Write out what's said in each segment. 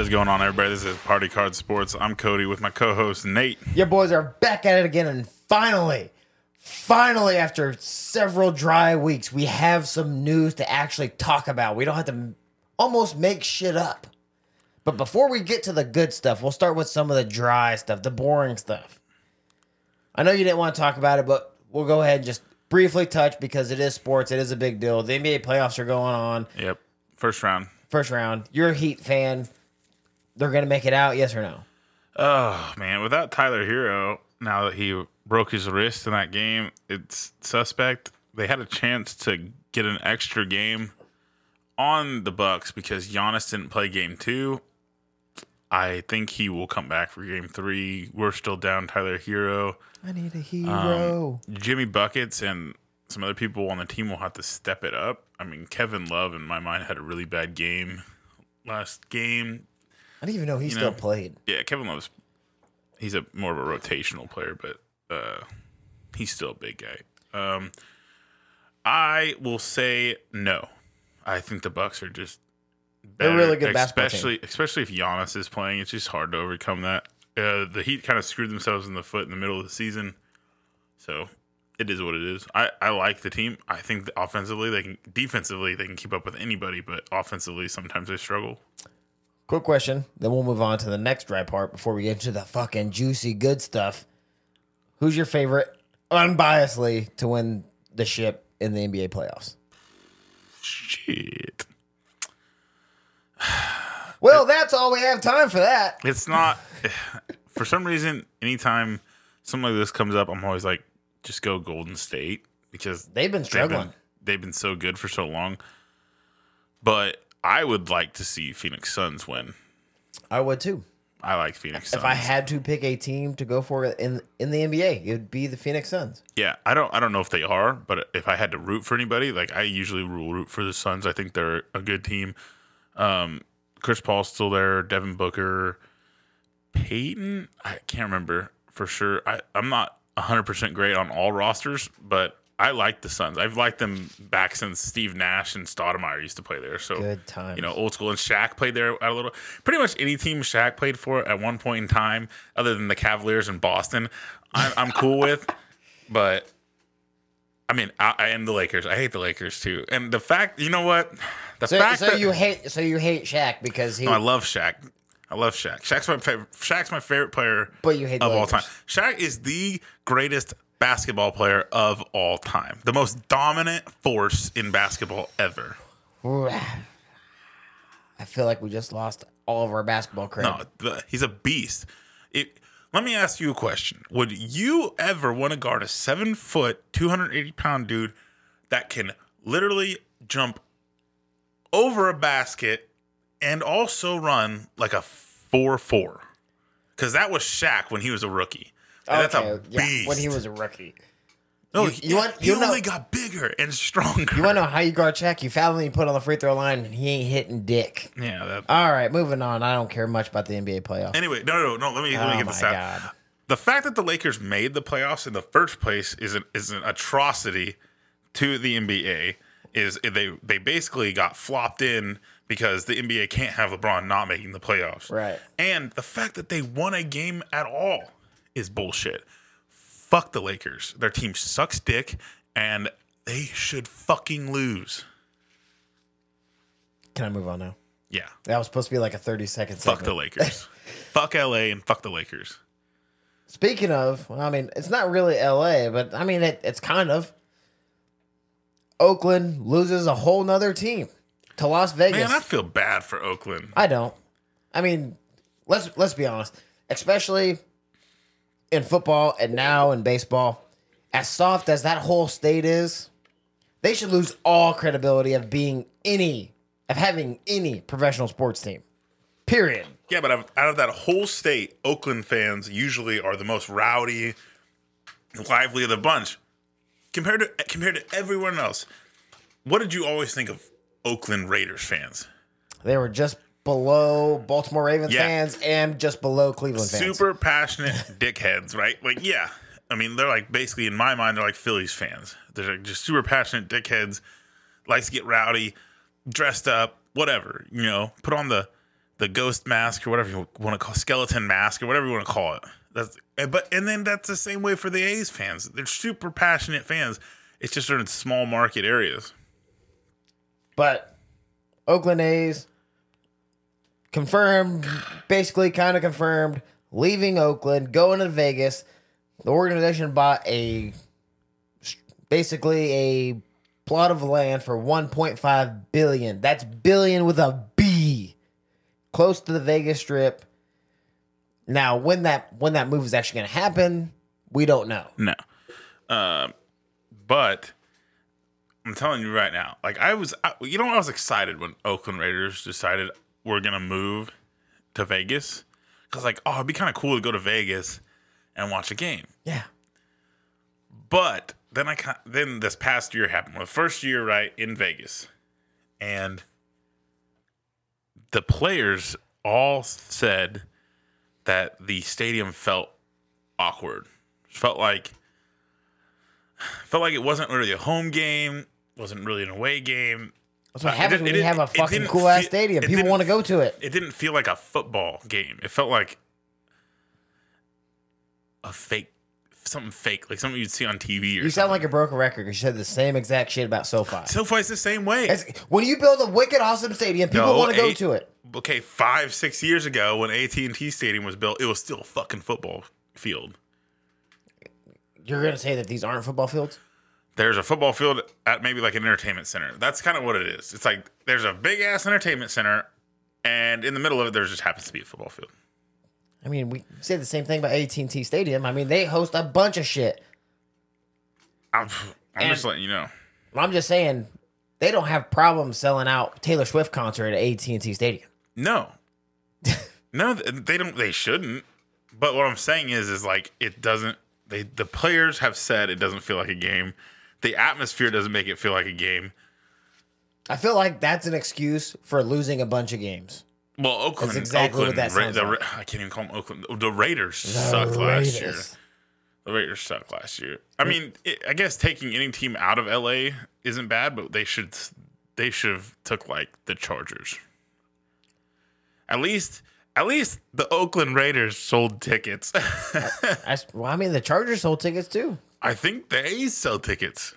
What is going on, everybody? This is Party Card Sports. I'm Cody with my co-host Nate. Your boys are back at it again, and finally, finally, after several dry weeks, we have some news to actually talk about. We don't have to almost make shit up. But before we get to the good stuff, we'll start with some of the dry stuff, the boring stuff. I know you didn't want to talk about it, but we'll go ahead and just briefly touch because it is sports. It is a big deal. The NBA playoffs are going on. Yep, first round. First round. You're a Heat fan. They're going to make it out, yes or no? Oh man, without Tyler Herro, now that he broke his wrist in that game, it's suspect. They had a chance to get an extra game on the Bucks because Giannis didn't play game two. I think he will come back for game three. We're still down Tyler Herro. I need a um, hero. Jimmy Buckets and some other people on the team will have to step it up. I mean, Kevin Love, in my mind, had a really bad game last game. I didn't even know he you still know, played. Yeah, Kevin Love's he's a more of a rotational player, but uh, he's still a big guy. Um, I will say no. I think the Bucks are just They're really good basketball team. especially especially if Giannis is playing. It's just hard to overcome that. Uh, the Heat kind of screwed themselves in the foot in the middle of the season, so it is what it is. I, I like the team. I think offensively they can, defensively they can keep up with anybody, but offensively sometimes they struggle. Quick question, then we'll move on to the next dry part before we get into the fucking juicy good stuff. Who's your favorite, unbiasedly, to win the ship in the NBA playoffs? Shit. Well, that's all we have time for that. It's not for some reason. Anytime something like this comes up, I'm always like, just go Golden State because They've been struggling. They've been, so good for so long. But I would like to see Phoenix Suns win. I would too. I like Phoenix Suns. If I had to pick a team to go for in in the NBA, it would be the Phoenix Suns. yeah, I don't. I don't know if they are, but if I had to root for anybody, like I usually root for the Suns. I think they're a good team. Um, Chris Paul's still there. Devin Booker, Peyton. I can't remember for sure. I, I'm not 100 percent great on all rosters, but I like the Suns. I've liked them back since Steve Nash and Stoudemire used to play there. So Good times. You know, old school and Shaq played there a little. Pretty much any team Shaq played for at one point in time, other than the Cavaliers in Boston, I'm, I'm cool with. But I mean, I, I am the Lakers. I hate the Lakers too. And the fact, you know what, the So, fact so that you hate so you hate Shaq because he No, I love Shaq. I love Shaq. Shaq's my favorite. Shaq's my favorite player But you hate of all time. Shaq is the greatest basketball player of all time. The most dominant force in basketball ever. I feel like we just lost all of our basketball credit. No, the, he's a beast. It, let me ask you a question: Would you ever want to guard a seven foot, two hundred eighty pound dude that can literally jump over a basket and also run like a four four? Because that was Shaq when he was a rookie. And That's a Okay, yeah, beast. when he was a rookie. no, you- he, you want- he you only got bigger and stronger. You want to know how you guard Shaq? You foul him, you put on the free throw line, and he ain't hitting dick. yeah. That, All right, moving on. I don't care much about the NBA playoffs. anyway, no, no, no. Let me let me Oh get this out. god. the fact that the Lakers made the playoffs in the first place is an, is an atrocity to the NBA. Is they they basically got flopped in because the NBA can't have LeBron not making the playoffs. Right. And the fact that they won a game at all is bullshit. Fuck the Lakers. Their team sucks dick and they should fucking lose. Can I move on now? Yeah. That was supposed to be like a 30 second Fuck segment. the Lakers. fuck LA and fuck the Lakers. Speaking of, well, I mean, it's not really LA, but I mean, it, it's kind of. Oakland loses a whole nother team to Las Vegas. Man, I feel bad for Oakland. I don't. I mean, let's let's be honest. Especially in football and now in baseball, as soft as that whole state is, they should lose all credibility of being any of having any professional sports team. Period. Yeah, but out of- that whole state, Oakland fans usually are the most rowdy, lively of the bunch. Compared to compared to everyone else, what did you always think of Oakland Raiders fans? They were just below Baltimore Ravens Yeah. fans and just below Cleveland fans. Super passionate dickheads, right? Like, yeah. I mean, they're like basically in my mind, they're like Phillies fans. They're like just super passionate dickheads, likes to get rowdy, dressed up, whatever. You know, put on the the ghost mask or whatever you want to call skeleton mask or whatever you want to call it. That's but and then that's the same way for the A's fans. They're super passionate fans. It's just they're in small market areas. But Oakland A's confirmed, basically kind of confirmed, leaving Oakland, going to Vegas. The organization bought a basically a plot of land for 1.5 billion. That's billion with a B. Close to the Vegas Strip. Now, when that when that move is actually going to happen, we don't know. No. Um, but I'm telling you right now, like I was, I, you know, I was excited when Oakland Raiders decided we're gonna move to Vegas because, like, oh, it'd be kind of cool to go to Vegas and watch a game. Yeah. But then I then this past year happened. Well, the first year, right in Vegas, and the players all said that the stadium felt awkward. Felt like felt like it wasn't really a home game, wasn't really an away game. That's what happens when you have a fucking cool ass stadium. People want to go to it. It didn't feel like a football game. It felt like a fake something fake, like something you'd see on TV or You sound like a broken record because you said the same exact shit about SoFi. SoFi's the same way. It's- when you build a wicked awesome stadium, people No, want to go eight- to it. okay, five, six years ago when AT and T Stadium was built, it was still a fucking football field. You're gonna say that these aren't football fields? There's a football field at maybe like an entertainment center. That's kind of what it is. It's like there's a big ass entertainment center, and in the middle of it, there just happens to be a football field. I mean, we say the same thing about AT&T Stadium. I mean, they host a bunch of shit. I'm, I'm And- just letting you know. I'm just saying they don't have problems selling out Taylor Swift concert at AT&T Stadium. No, no, they don't. They shouldn't. But what I'm saying is, is like it doesn't. They the players have said it doesn't feel like a game. The atmosphere doesn't make it feel like a game. I feel like that's an excuse for losing a bunch of games. Well, Oakland, That's exactly what Oakland, that sounds the, like. Ra- I can't even call them Oakland. The Raiders sucked last year. The Raiders sucked last year. I mean, it, I guess taking any team out of LA isn't bad, but they should they should have took like the Chargers. At least, at least the Oakland Raiders sold tickets. I, well, I mean, the Chargers sold tickets too. I think the A's sell tickets.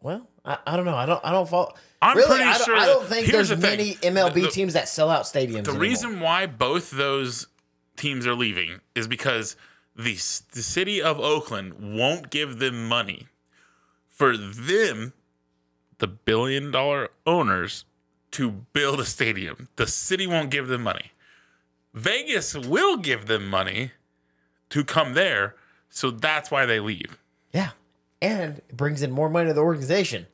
Well, I, I don't know. I don't. I don't follow. I'm really, pretty I don't, sure I don't think there's the many MLB The- teams that sell out stadiums. The anymore. reason why both those teams are leaving is because the the city of Oakland won't give them money for them, the billion dollar owners, to build a stadium. The city won't give them money. Vegas will give them money to come there, so that's why they leave. Yeah. And it brings in more money to the organization.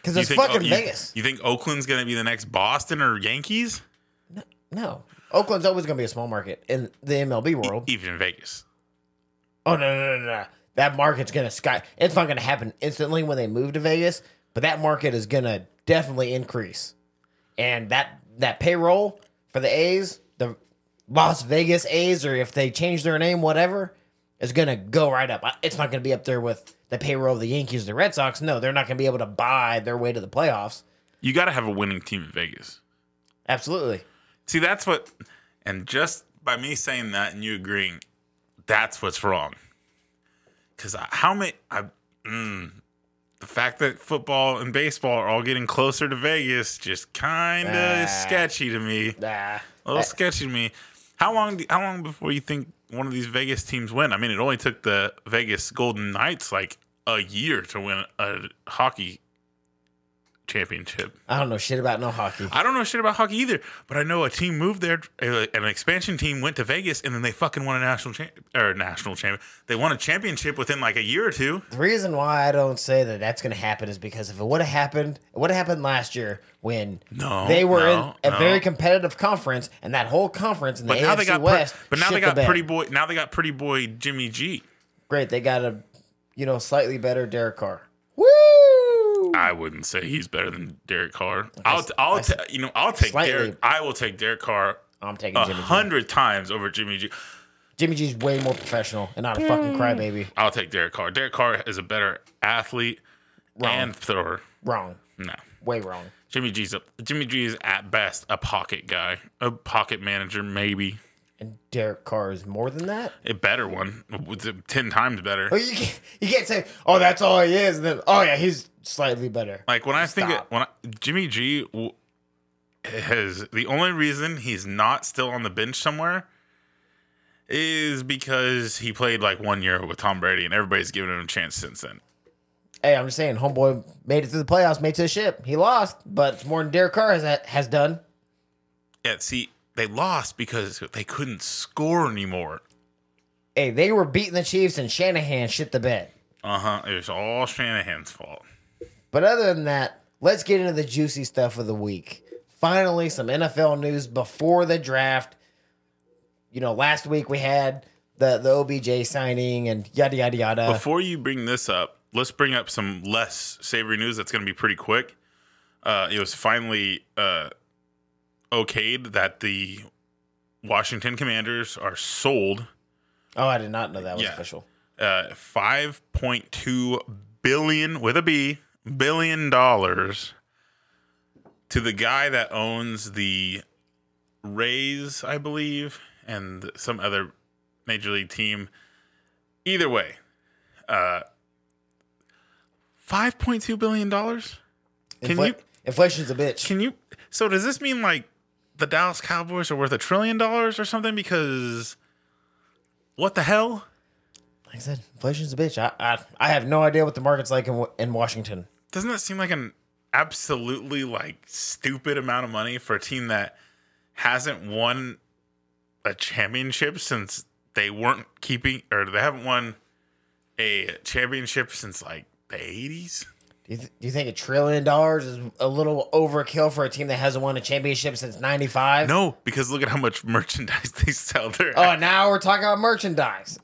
Because it's think, fucking you, Vegas. you think Oakland's gonna be the next Boston or Yankees? No. no. Oakland's always going to be a small market in the MLB world. Even in Vegas. Oh, no, no, no, no. That market's going to sky. It's not going to happen instantly when they move to Vegas, but that market is going to definitely increase. And that, that payroll for the A's, Las Vegas A's, or if they change their name, whatever, is going to go right up. It's not going to be up there with the payroll of the Yankees or the Red Sox. No, they're not going to be able to buy their way to the playoffs. You got to have a winning team in Vegas. Absolutely. See, that's what, and just by me saying that and you agreeing, that's what's wrong. Because how many, I, mm, the fact that football and baseball are all getting closer to Vegas just kind of Ah. is sketchy to me. Nah. A little sketchy to me. How long? do- How long before you think one of these Vegas teams win? I mean, it only took the Vegas Golden Knights like a year to win a hockey championship. I don't know shit about no hockey. I don't know shit about hockey either, but I know a team moved there, uh, an expansion team went to Vegas, and then they fucking won a national champ or national champion. They won a championship within like a year or two. The reason why I don't say that that's going to happen is because if it would have happened, it would have happened last year when No, they were no, in a no. very competitive conference, and that whole conference in the But AFC now they got, West. but now they got bed. pretty boy. Now they got pretty boy Jimmy G. great. They got a you know slightly better Derek Carr. I wouldn't say he's better than Derek Carr. I'll, I ta- you know, I'll take Slightly. Derek. I will take Derek Carr I'm taking a hundred times over Jimmy G. Jimmy G's way more professional and not a fucking mm. crybaby. I'll take Derek Carr. Derek Carr is a better athlete Wrong. and thrower. Wrong. No, way wrong. Jimmy G's a, Jimmy G is at best a pocket guy, a pocket manager, maybe And Derek Carr is more than that. a better one, the- ten times better. Well, you can't, you can't say, "Oh, that's all he is," and then, "Oh yeah, he's slightly better." Like when I think it, when I, Jimmy G has the only reason he's not still on the bench somewhere is because he played like one year with Tom Brady and everybody's given him a chance since then. Hey, I'm just saying, homeboy made it through the playoffs, made it to the ship. He lost, but it's more than Derek Carr has has done. Yeah, see, they lost because they couldn't score anymore. Hey, they were beating the Chiefs, and Shanahan shit the bed. Uh huh. It was all Shanahan's fault. But other than that, let's get into the juicy stuff of the week. Finally, some NFL news before the draft. You know, last week we had the the OBJ signing and yada yada yada. Before you bring this up, let's bring up some less savory news that's going to be pretty quick. Uh, it was finally uh, okayed that the Washington Commanders are sold oh, I did not know that was Yeah. official. uh, 5.2 billion with a B billion dollars to the guy that owns the Rays, I believe, and some other major league team. Either way, uh, 5.2 billion dollars. Can Infl- you Inflation's a bitch. can you? So does this mean like the Dallas Cowboys are worth a trillion dollars or something? Because what the hell? like I said, inflation's a bitch. I, I I have no idea what the market's like in, in Washington. doesn't that seem like an absolutely like stupid amount of money for a team that hasn't won a championship since they weren't keeping or they haven't won a championship since like the 80s Do you, th- do you think a trillion dollars is a little overkill for a team that hasn't won a championship since '95? no because look at how much merchandise they sell there Oh, now we're talking about merchandise.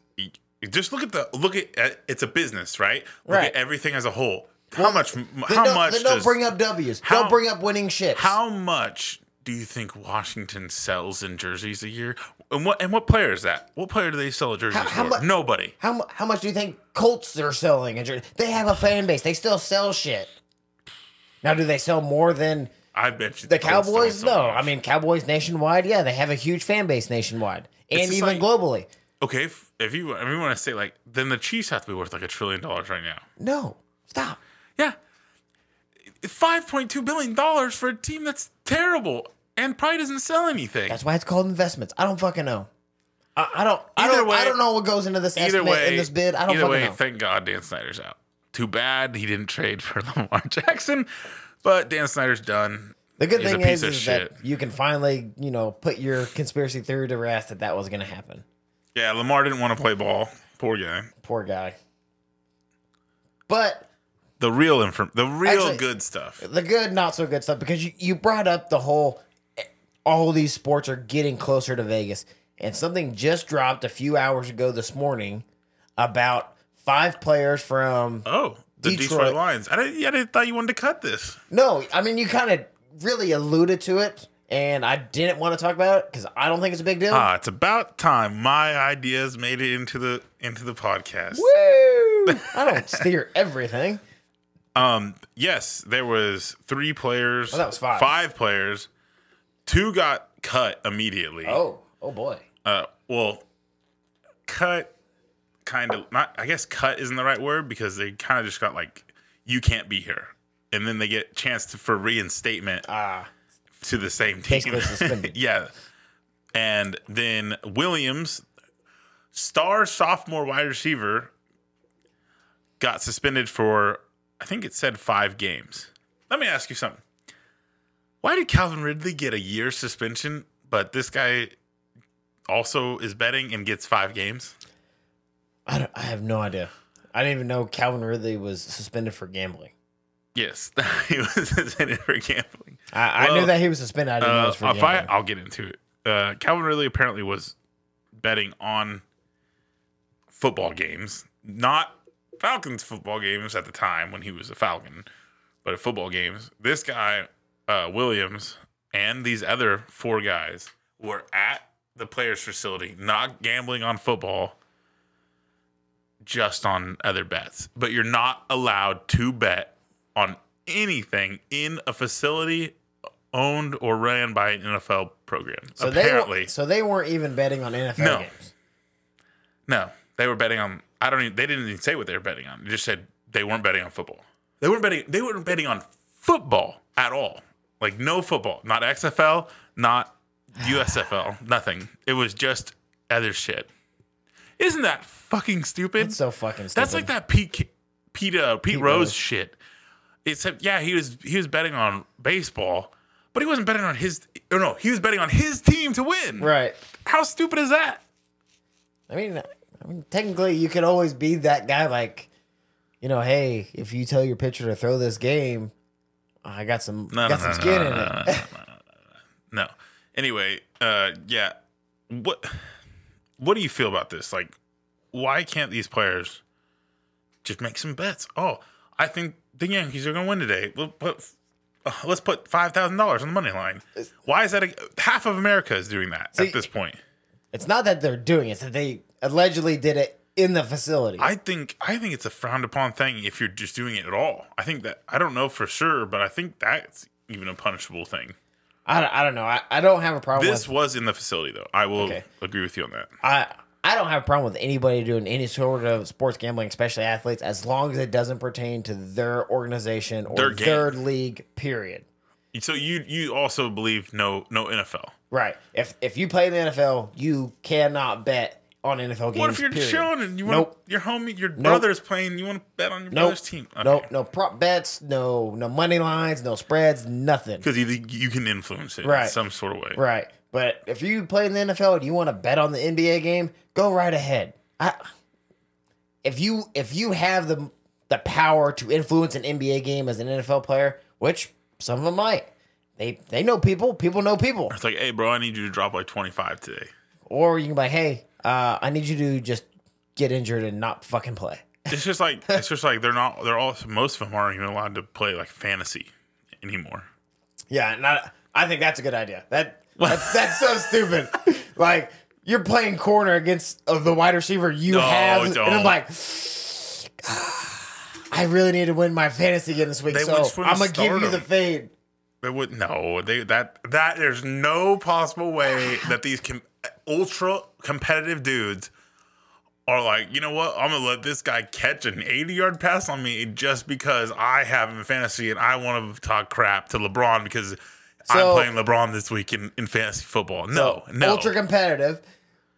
just look at the look at uh, it's a business right look Right. at everything as a whole how much how don't, much don't does, bring up W's. how- don't bring up winning ships. How much do you think Washington sells in jerseys a year? And what and what player is that? What player do they sell jerseys How- how for? mu- Nobody. How, how much do you think Colts are selling? in jer- They have a fan base. They still sell shit. Now, do they sell more than I bet you the don't Cowboys? No. much. I mean, Cowboys nationwide, yeah, they have a huge fan base nationwide and even like- globally. okay, if, if you if you want to say like, then the Chiefs have to be worth like a trillion dollars right now. No, stop. Yeah, five point two billion dollars for a team that's terrible and probably doesn't sell anything. That's why it's called investments. I don't fucking know. I, I don't. I don't. I don't know what goes into this either estimate way, in this bid. I don't either way, know. thank God Dan Snyder's out. Too bad he didn't trade for Lamar Jackson, but Dan Snyder's done. The good He's thing is, is that you can finally, you know, put your conspiracy theory to rest that that was going to happen. Yeah, Lamar didn't want to play ball. Poor guy. Poor guy. But The real inform, the real Actually- good stuff. the good, not so good stuff, because you, you brought up the whole, all these sports are getting closer to Vegas. And something just dropped a few hours ago this morning about five players from. Oh, the Detroit, Detroit. Lions. I didn't, I didn't thought you wanted to cut this. No, I mean, you kind of really alluded to it, and I didn't want to talk about it because I don't think it's a big deal. Ah, it's about time my ideas made it into the into the podcast. Woo! I don't steer everything. Um, yes, there was three players. Oh, that was five. Five players. Two got cut immediately. Oh, oh boy. Uh, well, cut kind of not. I guess cut isn't the right word because they kind of just got like, you can't be here, and then they get chance to, for reinstatement Ah, to the same team. Yeah, and then Williams, star sophomore wide receiver, got suspended for I think it said five games. Let me ask you something. Why did Calvin Ridley get a year suspension, but this guy also is betting and gets five games? I, don't, I have no idea. I didn't even know Calvin Ridley was suspended for gambling. Yes, he was suspended for gambling. I, I knew that he was suspended. I didn't know it Uh, was for I, gambling. I'll get into it. Uh, Calvin Ridley apparently was betting on football games, not Falcons football games at the time when he was a Falcon, but at football games. This guy, uh, Williams, and these other four guys were at the players' facility, not gambling on football, just on other bets. But you're not allowed to bet on anything in a facility owned or ran by an NFL program. So Apparently, they so they weren't even betting on NFL No. games. no, they were betting on. I don't. Even, they didn't even say what they were betting on. They just said they weren't betting on football. They weren't betting. They weren't betting on football at all. Like no football, not XFL, not USFL, nothing. It was just other shit. Isn't that fucking stupid? It's so fucking stupid. That's like that Pete Pete uh, Pete, Pete Rose Rose. shit. Except yeah, he was he was betting on baseball, but he wasn't betting on his. Or no, he was betting on his team to win. right. How stupid is that? I mean, I mean, technically, you could always be that guy. Like, you know, hey, if you tell your pitcher to throw this game, I got some No, got no, some no, skin in it. No. Anyway, uh, yeah. What What do you feel about this? Like, why can't these players just make some bets? Oh, I think the Yankees are going to win today. We'll put, uh, let's put five thousand dollars on the money line. Why is that? A, half of America is doing that See- at this point. It's not that they're doing it; it's that they allegedly did it in the facility. I think I think it's a frowned upon thing if you're just doing it at all. I think that I don't know for sure, but I think that's even a punishable thing. I, don't- I don't know. I, I don't have a problem This with was in the facility, though. I will Okay. agree with you on that. I I don't have a problem with anybody doing any sort of sports gambling, especially athletes, as long as it doesn't pertain to their organization or Their their, league. Period. So you you also believe no no NFL. Right. If if you play in the NFL, you cannot bet on NFL games. What if you're period. chilling and you want Nope. your homie your brother's playing? You want to bet on your Nope. brother's team? Nope. No prop bets. No no money lines. No spreads. Nothing. because you you can influence it in Right. some sort of way. Right. But if you play in the NFL and you want to bet on the NBA game, go right ahead. I, if you if you have the the power to influence an NBA game as an NFL player, which some of them might, they they know people. People know people. It's like, hey, bro, I need you to drop like 25 today. Or you can be like, hey, uh, I need you to just get injured and not fucking play. It's just like it's just like they're not. They're all most of them aren't even allowed to play like fantasy anymore. Yeah, not. I think that's a good idea. That, that that's so stupid. Like you're playing corner against of the wide receiver you No, have, and don't. I'm like, I really need to win my fantasy game this week, They so would just wouldn't I'm gonna give you the fade. They would no. They that that there's no possible way that these com- ultra competitive dudes are like, you know what? I'm gonna let this guy catch an 80 yard pass on me just because I have him in fantasy and I want to talk crap to LeBron because So- I'm playing LeBron this week in, in fantasy football. No, no. Ultra competitive,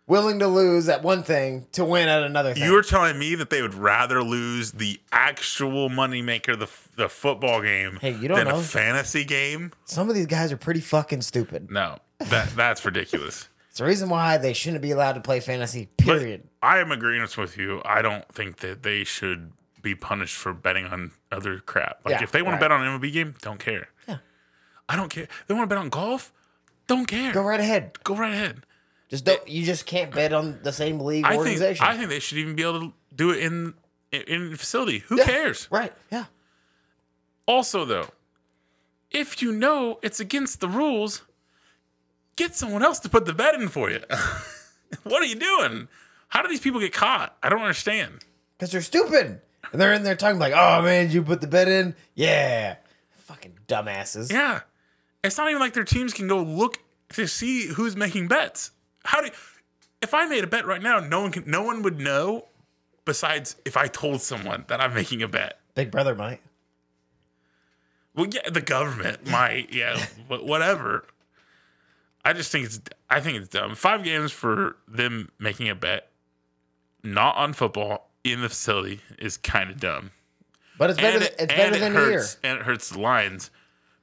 willing to lose at one thing to win at another thing. You're telling me that they would rather lose the actual moneymaker, the the football game, Hey, you don't than know. a fantasy game? Some of these guys are pretty fucking stupid. No, that that's ridiculous. It's the reason why they shouldn't be allowed to play fantasy. But Period. I am agreeing with you. I don't think that they should be punished for betting on other crap. Like Yeah, if they want right. to bet on an MLB game, don't care. Yeah. I don't care. They want to bet on golf, don't care. Go right ahead. Go right ahead. Just don't. You just can't bet on the same league I think organization. I think they should even be able to do it in in, in the facility. Who Yeah. cares? Right. Yeah. Also, though, if you know it's against the rules, get someone else to put the bet in for you. what are you doing? How do these people get caught? I don't understand. Because they're stupid. And they're in there talking like, oh man, you put the bet in? Yeah. Fucking dumbasses. Yeah. It's not even like their teams can go look to see who's making bets. How do you, if I made a bet right now, no one can no one would know besides if I told someone that I'm making a bet. Big brother might. Well, yeah, the government might, yeah, but whatever. I just think it's I think it's dumb. Five games for them making a bet, not on football in the facility, is kind of dumb. But it's better, and than, it, it's better it than a year. hurts, and it hurts the Lions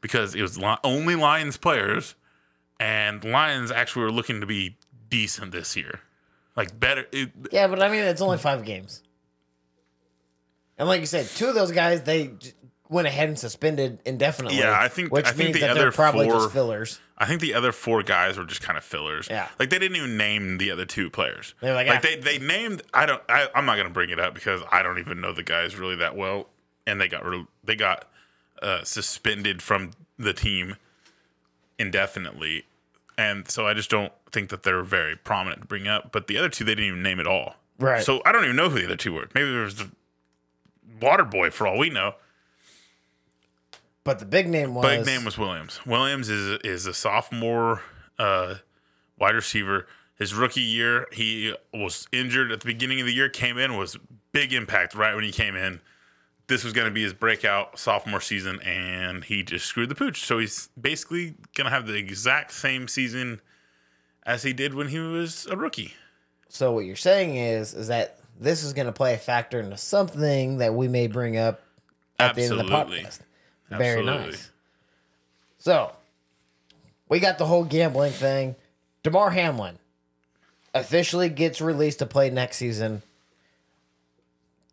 because it was li- only Lions players, and Lions actually were looking to be decent this year, like better. It, Yeah, but I mean, it's only five games. And like you said, two of those guys, they went ahead and suspended indefinitely. Yeah, I think- Which I think means the that other they're probably four- just fillers. I think the other four guys were just kind of fillers. Yeah. like they didn't even name the other two players. They were like, "Ah." they they named. I don't. I, I'm not gonna bring it up because I don't even know the guys really that well, and they got they got uh, suspended from the team indefinitely, and so I just don't think that they're very prominent to bring up. But the other two, they didn't even name at all. Right. So I don't even know who the other two were. Maybe there was the water boy for all we know. But the big name was Big name was Williams. Williams is is a sophomore uh, wide receiver. His rookie year, he was injured at the beginning of the year. Came in was big impact right when he came in. This was going to be his breakout sophomore season, and he just screwed the pooch. So he's basically going to have the exact same season as he did when he was a rookie. So what you're saying is is that this is going to play a factor into something that we may bring up at the end of the Absolutely. Very nice. So we got the whole gambling thing. Damar Hamlin officially gets released to play next season.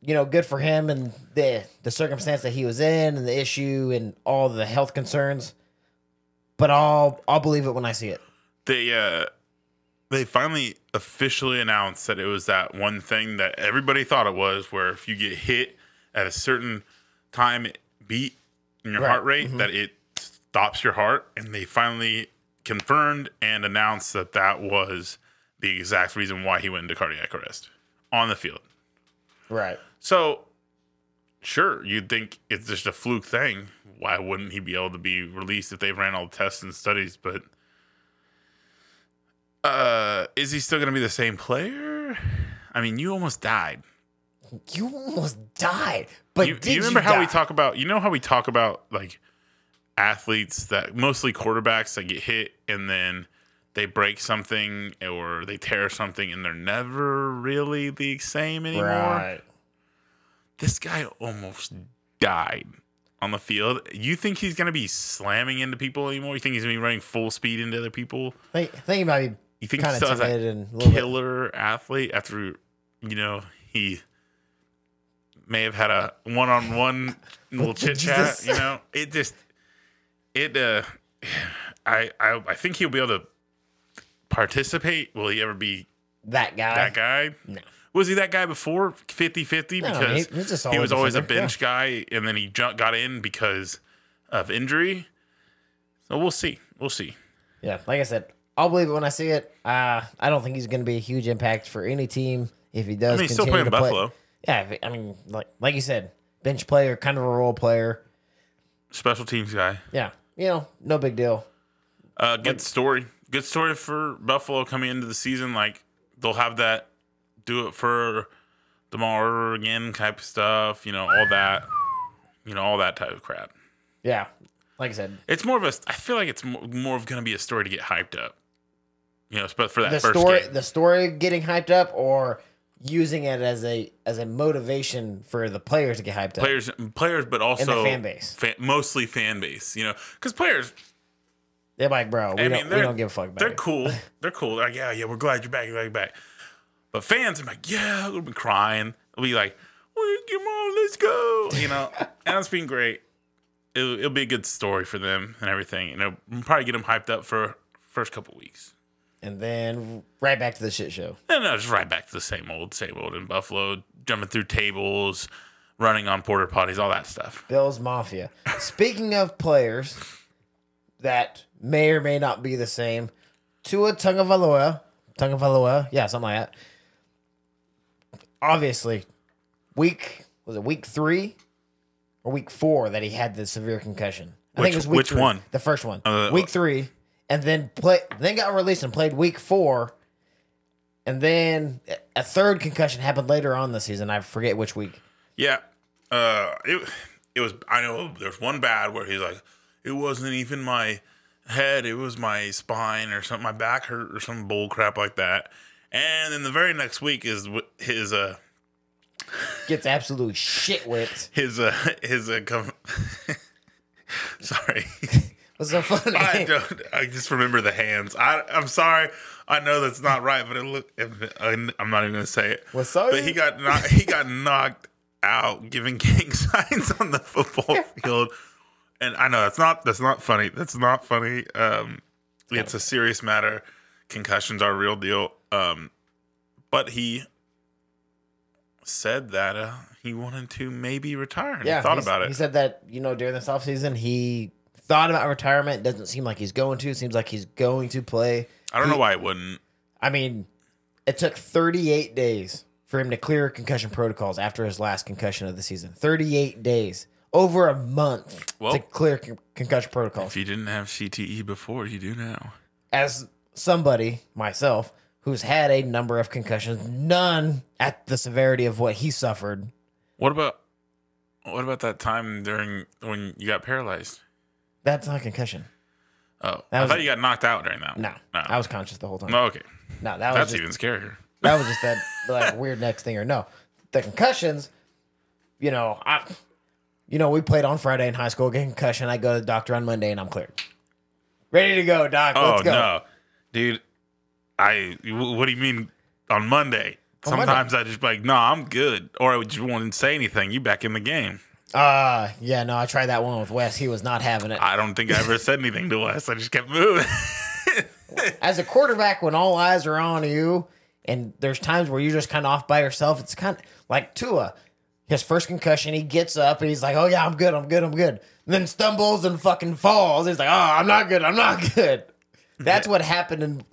You know, good for him and the the circumstance that he was in and the issue and all the health concerns. But I'll I'll believe it when I see it. they uh they finally officially announced that it was that one thing that everybody thought it was where if you get hit at a certain time it beat in your Right. heart rate that it stops your heart and they finally confirmed and announced that that was the exact reason why he went into cardiac arrest on the field Right. so sure you'd think it's just a fluke thing why wouldn't he be able to be released if they ran all the tests and studies but uh is he still going to be the same player i mean you almost died You almost died. But you, you remember how we talk about you know how we talk about like athletes that mostly quarterbacks that get hit and then they break something or they tear something and they're never really the same anymore Right. this guy almost died on the field. You think he's going to be slamming into people anymore? You think he's going to be running full speed into other people? I think, think he might be You think kind he of timid that and a little bit. killer athlete after, you know, he may have had a one on one little chit chat? You know, it just, it, uh, I, I, I think he'll be able to participate. Will he ever be that guy. that guy? No. Was he that guy before 50 50? No, Because he- he was always a defender, bench guy and then he ju- got in because of injury. So we'll see. We'll see. Yeah, like I said, I'll believe it when I see it. Uh, I don't think he's going to be a huge impact for any team if he does. I mean, he's still playing to play. Yeah, I mean, like like you said, bench player, kind of a role player. Special teams guy. Yeah, you know, no big deal. Uh, good story. Good story for Buffalo coming into the season. Like they'll have that do it for Damar again type of stuff. You know, all that. You know, all that type of crap. Yeah, like I said, It's more of a. I feel like it's more, more of going to be a story to get hyped up. You know, but for that the first story, game. the story getting hyped up, or using it as a as a motivation for the players to get hyped up. players, players, but also fan base. mostly fan base. You know, because players, They're like, bro, we, I don't, we don't give a fuck about they're it. cool. They're cool. They're like, yeah, yeah, we're glad you're back. You're glad you're back. But fans, I'm like, yeah, we'll be crying. We'll be like, well, come on, let's go. You know, and it's been great. It'll, it'll be a good story for them and everything. You it'll probably get them hyped up for first couple weeks. And then right back to the shit show. And then was right back to the same old, same old in Buffalo, jumping through tables, running on porter potties, all that stuff. Bills Mafia. Speaking of players that may or may not be the same, Tua Tungavaloa, Tungavaloa, yeah, something like that. Obviously, week was it week three or week four that he had the severe concussion. I Which- think it was week which three, one? The first one, Uh, week three, and then play. Then got released and played week four, and then a third concussion happened later on the season. I forget which week. Yeah. Uh it it was I know there's one bad where he's like, it wasn't even my head, it was my spine or something, my back hurt or some bull crap like that. And then the very next week is his uh Gets absolutely shit whipped. his uh his uh com- sorry. What's so funny? I don't I just remember the hands. I I'm sorry. I know that's not right, but it look I'm not even going to say it. What's so? But he got knocked, he got knocked out giving gang signs on the football field, and I know that's not that's not funny. That's not funny. Um, it's a serious matter. Concussions are a real deal. Um, but he said that uh, he wanted to maybe retire. And yeah, he thought about it. He said that you know during this offseason he thought about retirement. Doesn't seem like he's going to. Seems like he's going to play. I don't know why it wouldn't. I mean, it took 38 days for him to clear concussion protocols after his last concussion of the season. 38 days. over a month Well- to clear con- concussion protocols. If you didn't have CTE before, you do now. As somebody, myself, who's had a number of concussions, none at the severity of what he suffered. What about what about that time during when you got paralyzed? That's not a concussion. Oh, That I was- thought you got knocked out during that. No, one. no. I was conscious the whole time. Oh, okay, No, that was that's just, even scarier. that was just that like weird next thing or no. The concussions, you know, I, you know, we played on Friday in high school, get concussion. I go to the doctor on Monday and I'm cleared, ready to go, doc. Oh Let's go. no, dude! I wh- what do you mean on Monday? On Monday. Sometimes I just be like, no, I'm good, or I would just won't say anything. You back in the game. Uh yeah, no, I tried that one with Wes. He was not having it. I don't think I ever said anything to Wes. I just kept moving. As a quarterback, when all eyes are on you, and there's times where you're just kind of off by yourself, it's kind of like Tua. His first concussion, he gets up and he's like, "Oh yeah, I'm good, I'm good, I'm good." And then stumbles and fucking falls. He's like, "Oh, I'm not good, I'm not good." That's what happened in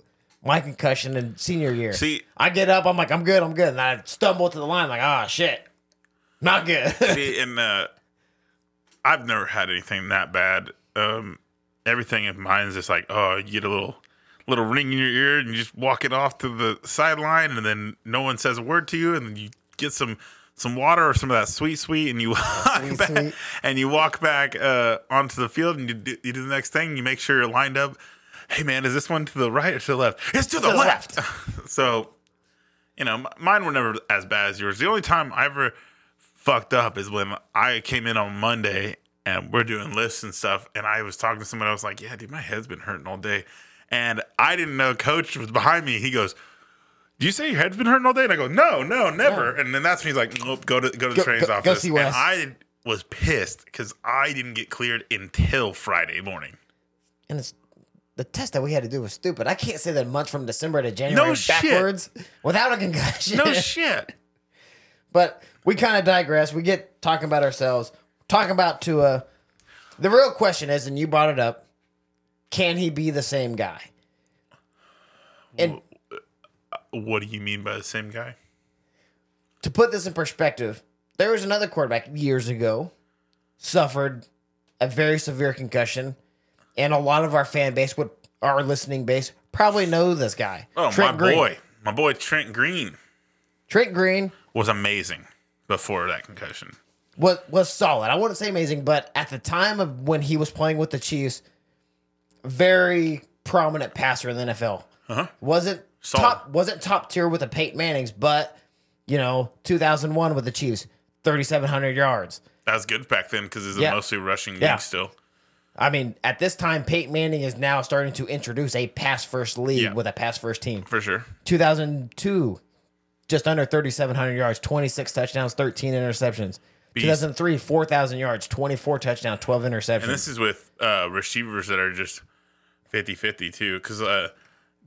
my concussion in senior year. See- I get up, I'm like, "I'm good, I'm good," and I stumble to the line, like, "Ah, shit, not good." See, and uh, I've never had anything that bad. Um, everything of mine is just like, oh, you get a little little ring in your ear and you just walk it off to the sideline, and then no one says a word to you, and then you get some some water or some of that sweet sweet, and you walk sweet, back sweet. and you walk back uh, onto the field, and you do, you do the next thing. You make sure you're lined up. Hey man, is this one to the right or to the left? It's to the, the left. so, you know, m- mine were never as bad as yours. The only time I ever fucked up is when I came in on Monday and we're doing lists and stuff, and I was talking to someone. I was like, "Yeah, dude, my head's been hurting all day," and I didn't know Coach was behind me. He goes. Do you say your head's been hurting all day? And I go, no, no, never. And then that's when he's like, nope, go to go to the Go- training's go- go office. see and I was pissed because I didn't get cleared until Friday morning. and it's the test that we had to do was stupid. I can't say that much from December to January No shit. backwards without a concussion. No shit. But we kind of digress. We get talking about ourselves, talking about Tua. The real question is, and you brought it up, can he be the same guy? And uh, What do you mean by the same guy? to put this in perspective, there was another quarterback years ago suffered a very severe concussion, and a lot of our fan base, would our listening base, probably know this guy. Oh, Trent my Green. boy. My boy Trent Green Trent Green was amazing before that concussion. was was solid. I wouldn't say amazing, but at the time of when he was playing with the Chiefs, very prominent passer in the NFL. Uh-huh. Wasn't Solid. top wasn't top tier with the Peyton Mannings, but you know, 2001 with the Chiefs, 3700 yards. That was good back then because it's Yeah. a mostly rushing Yeah. league still. I mean, at this time Peyton Manning is now starting to introduce a pass first league Yeah. with a pass first team. For sure. 2002 just under 3700 yards, 26 touchdowns, 13 interceptions. Beast. 2003 4000 yards, 24 touchdowns, 12 interceptions. And this is with uh, receivers that are just 50 50 too. Because, uh,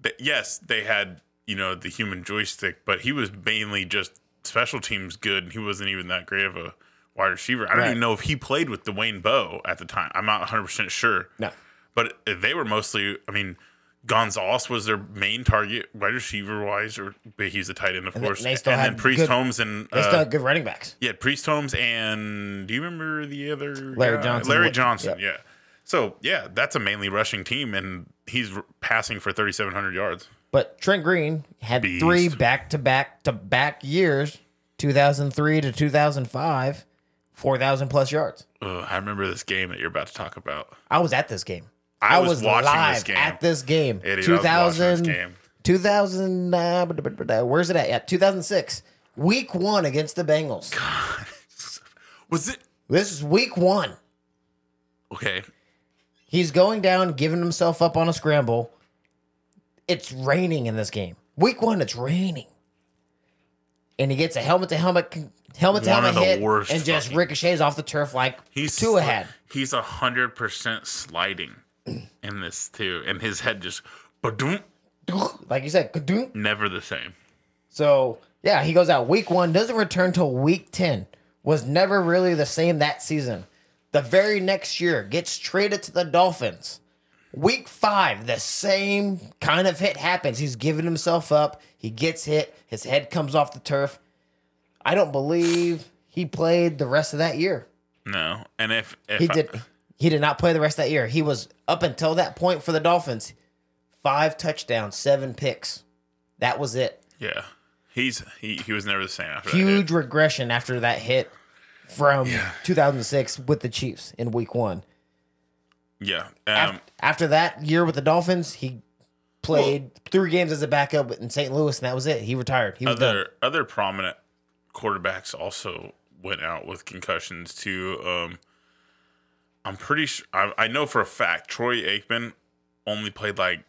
th- yes, they had, you know, the human joystick, but he was mainly just special teams good. And He wasn't even that great of a wide receiver. I don't Right. even know if he played with Dwayne Bowe at the time. I'm not 100% sure. No. But they were mostly, I mean, Gonzalez was their main target, wide receiver wise, or but he's a tight end, of they- course. they still and then Priest good- Holmes and They uh, still have good running backs. yeah, Priest Holmes and do you remember the other Larry guy? Johnson. Larry Yep. Johnson, yeah. So yeah, that's a mainly rushing team, and he's r- passing for 3,700 yards. But Trent Green had Beast. three back to back to back years, 2003 to 2005, 4,000 plus yards. Ugh, I remember this game that you're about to talk about. I was at this game. I was watching live this game. at this game. Yeah, dude, I was watching this game. 2000 uh, where's it at? Yeah, 2006. Week one against the Bengals. God. Was it This is week one. okay? He's going down, giving himself up on a scramble. It's raining in this game. Week one, it's raining. And he gets a helmet to helmet helmet to helmet hit and just fucking- ricochets off the turf like He's Tua sli- had. He's a hundred percent sliding in this too, and his head just Like you said, never the same. So yeah, he goes out week one, doesn't return till week ten. Was never really the same that season. The very next year, gets traded to the Dolphins. Week five, the same kind of hit happens. He's giving himself up. He gets hit. His head comes off the turf. I don't believe he played the rest of that year. No, and if, if He I- did. He did not play the rest of that year. He was up until that point for the Dolphins, five touchdowns, seven picks. That was it. yeah, he's he he was never the same after that. Huge regression after that hit from 2006 with the Chiefs in Week One. Yeah, um, after that year with the Dolphins, he played three games as a backup in St. Louis, and that was it. He retired. He was done. other other prominent quarterbacks also went out with concussions too. Um, I'm pretty sure I, I know for a fact Troy Aikman only played like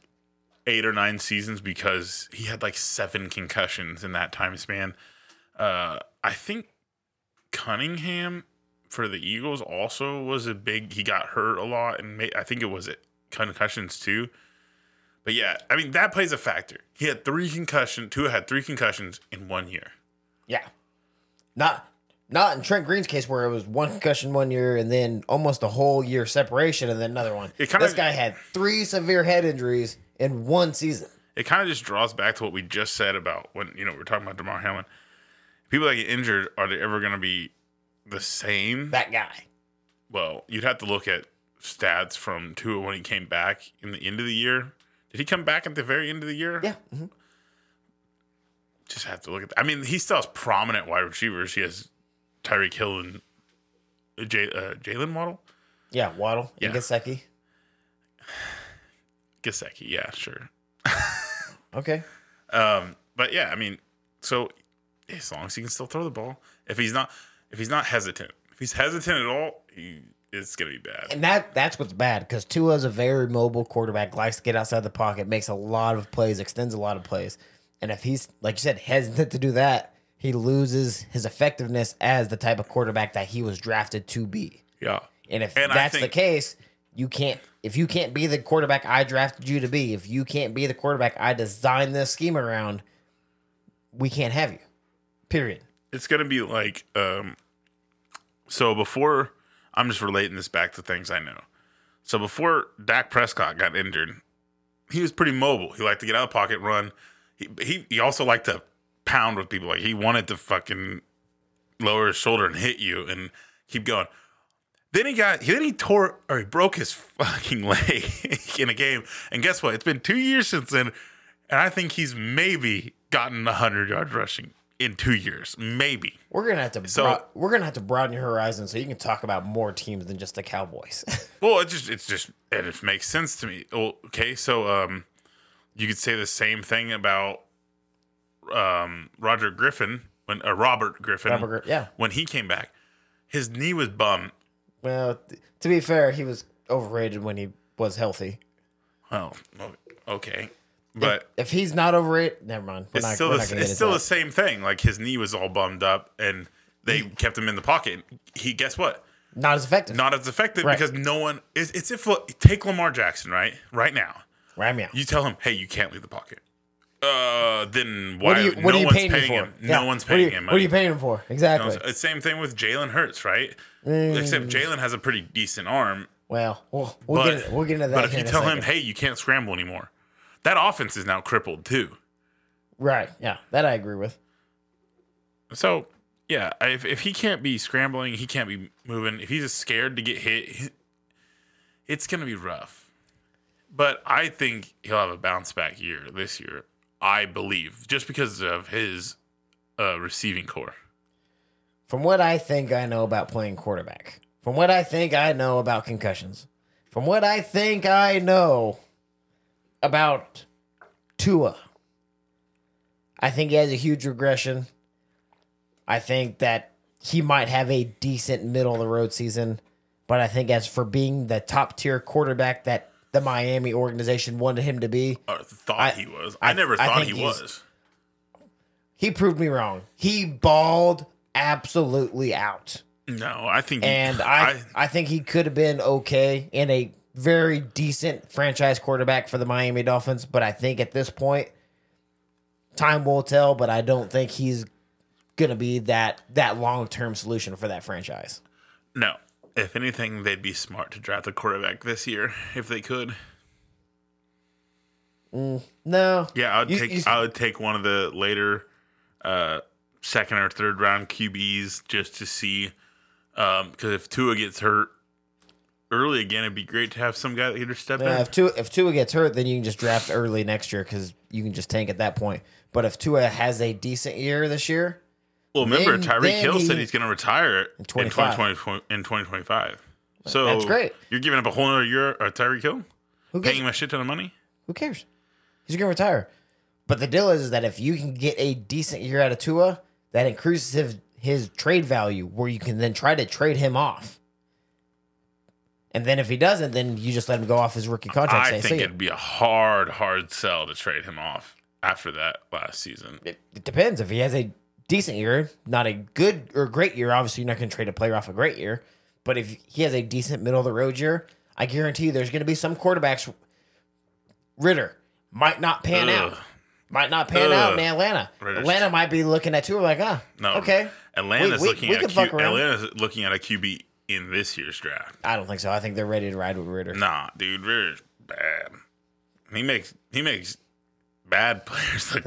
eight or nine seasons because he had like seven concussions in that time span. Uh, I think Cunningham for the Eagles also was a big. He got hurt a lot, and I think it was it concussions too. But yeah, I mean that plays a factor. He had three concussions. Tua had three concussions in one year. Yeah. Not not in Trent Green's case where it was one concussion one year and then almost a whole year separation and then another one. It kinda- this guy had three severe head injuries in one season. It kind of just draws back to what we just said about when you know we're talking about Damar Hamlin. People that get injured are they ever going to be the same? That guy. Well, you'd have to look at stats from Tua when he came back in the end of the year. Did he come back at the very end of the year? Yeah. mhm. Just have to look at. That. I mean, he still has prominent wide receivers. He has Tyreek Hill and uh, J, uh, Jaylen Waddle, Yeah, Waddle Yeah. and Gesicki. Gesicki. Yeah, sure. Okay. Um, but yeah, I mean, so as long as he can still throw the ball, if he's not, if he's not hesitant, if he's hesitant at all, he it's gonna be bad. And that that's what's bad because Tua's a very mobile quarterback, likes to get outside the pocket, makes a lot of plays, extends a lot of plays. And if he's like you said, hesitant to do that, he loses his effectiveness as the type of quarterback that he was drafted to be. Yeah, And if And that's the case, you can't. If you can't be the quarterback I drafted you to be, if you can't be the quarterback I designed this scheme around, we can't have you. Period. it's gonna be like um. So before I'm just relating this back to things I know. So before Dak Prescott got injured, he was pretty mobile. He liked to get out of the pocket, run. He he, he also liked to pound with people. Like he wanted to fucking lower his shoulder and hit you and keep going. Then he got then he tore or he broke his fucking leg in a game. And guess what? It's been two years since then, and I think he's maybe gotten a hundred yards rushing in two years. Maybe. We're gonna have to. So- broad- we're gonna have to broaden your horizon so you can talk about more teams than just the Cowboys. Well, it just it's just and it just makes sense to me. Okay, so um, you could say the same thing about um Roger Griffin when uh, Robert Griffin Robert yeah. when he came back, his knee was bum. well, th- to be fair, he was overrated when he was healthy. Well, okay, but If he's not overrated, never mind. We're it's not, still the, it's still the same thing. Like his knee was all bummed up, and they kept him in the pocket. He guess what? not as effective. Not as effective Right. because no one. Is it's, if take Lamar Jackson right right now. Ram ya. You tell him, hey, you can't leave the pocket. Uh, then why? What are you, what no are you one's paying, paying him him. for? No Yeah. one's What paying you- him. What are you paying him for? Exactly. Know, same thing with Jalen Hurts, right? Except Jalen has a pretty decent arm. well, we'll, we'll But, get we'll get into that. but if you tell him, hey, you can't scramble anymore, that offense is now crippled too. right? Yeah, that I agree with. So yeah, if if he can't be scrambling, he can't be moving. If he's scared to get hit, it's gonna be rough. But I think he'll have a bounce back year this year. I believe just because of his uh, receiving core. From what I think I know about playing quarterback, from what I think I know about concussions, from what I think I know about Tua, I think he has a huge regression. I think that he might have a decent middle of the road season, but I think as for being the top tier quarterback that the Miami organization wanted him to be, Or thought I- he was. I, I- never I thought he was. he proved me wrong. He balled absolutely out. No, I think. he- And I, I, think he could have been okay in a very decent franchise quarterback for the Miami Dolphins. But I think at this point, time will tell. But I don't think he's gonna be that that long term solution for that franchise. no. If anything, they'd be smart to draft a quarterback this year if they could. No, Yeah, I'd You- take you- I would take one of the later uh, second or third round QBs just to see Um, because if Tua gets hurt early again, it'd be great to have some guy that just step Yeah, in. if Tua if Tua gets hurt, then you can just draft early next year because you can just tank at that point. But if Tua has a decent year this year, Well, remember, Then- Tyreek Hill said he's going to retire in 25. 2020 in 2025. So That's great. You're giving up a whole other year of Tyreek Hill, who paying gives, him a shit ton of money. who cares? He's gonna retire. But the deal is, is that if you can get a decent year out of Tua, that increases his, his trade value, where you can then try to trade him off. And then if he doesn't, then you just let him go off his rookie contract. I say, think it'd be a hard, hard sell to trade him off after that last season. it, it depends. If he has a decent year, not a good or great year, obviously you're not going to trade a player off a great year. But if he has a decent middle of the road year, I guarantee you there's going to be some quarterbacks. Ridder might not pan Ugh. out. Might not pan out in Atlanta. Ridder's- Atlanta might be looking at two like, ah, No, okay. Atlanta's We- we- looking we at can Q, fuck around. Atlanta's looking at a QB in this year's draft. I don't think so. I think they're ready to ride with Ridder. Nah, dude, Ridder's bad. He makes he makes bad players look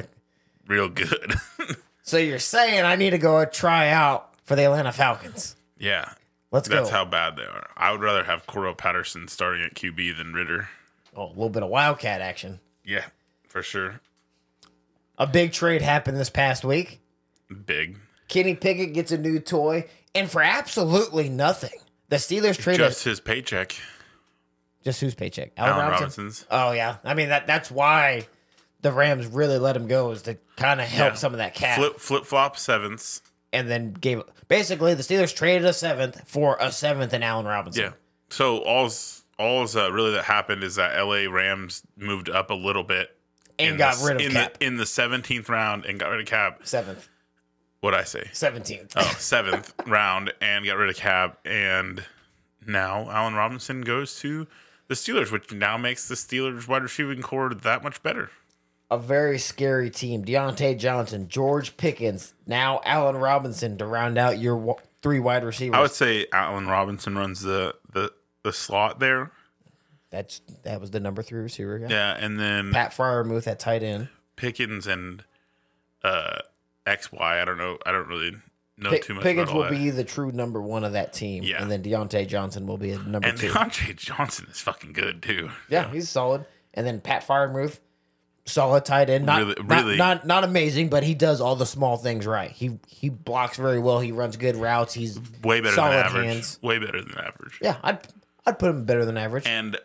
real good. So you're saying I need to go try out for the Atlanta Falcons? yeah, Let's that's go. That's how bad they are. I would rather have Cordarrelle Patterson starting at QB than Ridder. oh, a little bit of Wildcat action. Yeah, for sure. A big trade happened this past week. Big. Kenny Pickett gets a new toy, and for absolutely nothing, the Steelers traded Just his paycheck. Just whose paycheck? Allen, Allen Robinson? Robinson's. Oh yeah, I mean that that's why the Rams really let him go is to kind of help Yeah. some of that cap, Flip flip flop sevenths. and then gave basically the Steelers traded a seventh for a seventh in Allen Robinson. Yeah. So all's all's uh, really that happened is that LA Rams moved up a little bit and got the, rid of in cap. the in the seventeenth round and got rid of Cap. seventh, What I say? seventeenth. Oh, seventh round and got rid of Cap, and now Allen Robinson goes to the Steelers, which now makes the Steelers wide receiving core that much better. A very scary team. Diontae Johnson, George Pickens, now Allen Robinson to round out your wa- three wide receivers. I would say Allen Robinson runs the the the slot there. That's that was the number three receiver. Yeah. Yeah, and then Pat Freiermuth at tight end. Pickens and uh XY. I don't know. I don't really know Pick, too much Pickens will that. be the true number one of that team. Yeah. And then Diontae Johnson will be a number and two. Diontae Johnson is fucking good too. yeah, he's solid. And then Pat Freiermuth, solid tight end. Not, Really- not, really- not not amazing, but he does all the small things right. He he blocks very well. He runs good routes. He's Way better than average. hands. Way better than average. yeah, I'd I'd put him better than average. And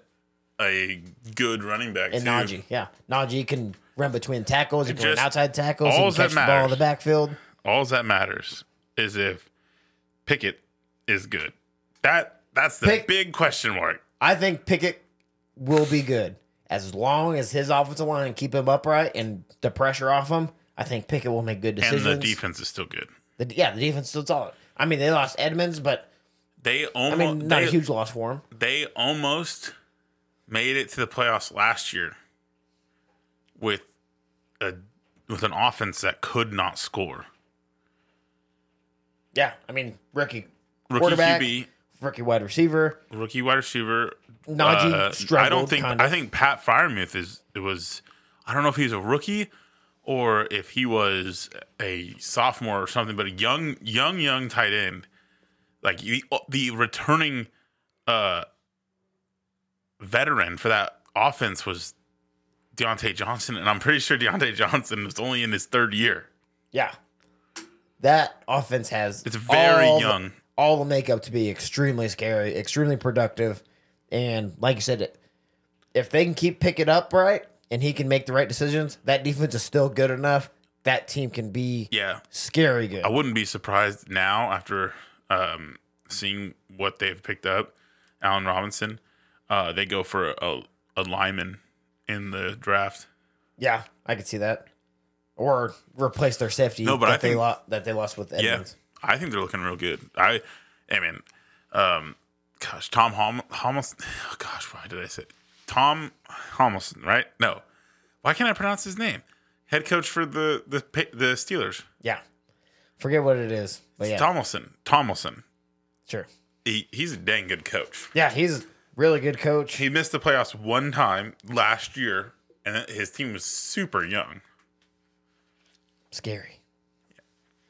a good running back And too. Najee, yeah, Najee can run between tackles. He can run outside tackles. He all can that catch the ball in the backfield. All that matters is if Pickett is good. That that's the Pick- big question mark. I think Pickett will be good as long as his offensive line can keep him upright and the pressure off him. I think Pickett will make good decisions. And the defense is still good. The- yeah, the defense still solid. I mean, they lost Edmunds, but They I almost mean, not they, a huge loss for him. they almost made it to the playoffs last year with a with an offense that could not score. Yeah, I mean, rookie Rookie quarterback, QB, rookie wide receiver. rookie wide receiver. Najee uh, I don't think kind I think Pat Freiermuth is it was I don't know if he's a rookie or if he was a sophomore or something, but a young young young tight end. Like the, the returning uh veteran for that offense was Diontae Johnson, and I'm pretty sure Diontae Johnson was only in his third year. Yeah, that offense has It's very all the- young. all the makeup to be extremely scary, extremely productive, and like I said, if they can keep picking up right and he can make the right decisions, that defense is still good enough. That team can be Yeah, scary good. I wouldn't be surprised now after um, seeing what they've picked up. Allen Robinson, uh, they go for a, a lineman in the draft. yeah, I could see that, or replace their safety No, but that I they think- lost that they lost with Edmunds. Yeah, I think they're looking real good. I, I mean, um, gosh, Tom Hom-. Oh gosh, why did I say Tom Homilson? Right? No, why can't I pronounce his name? Head coach for the the the Steelers, Yeah, forget what it is, but yeah, Tomlinson. Tomlinson. sure. He, he's a dang good coach. Yeah, he's a really good coach. He missed the playoffs one time last year, and his team was super young. Scary.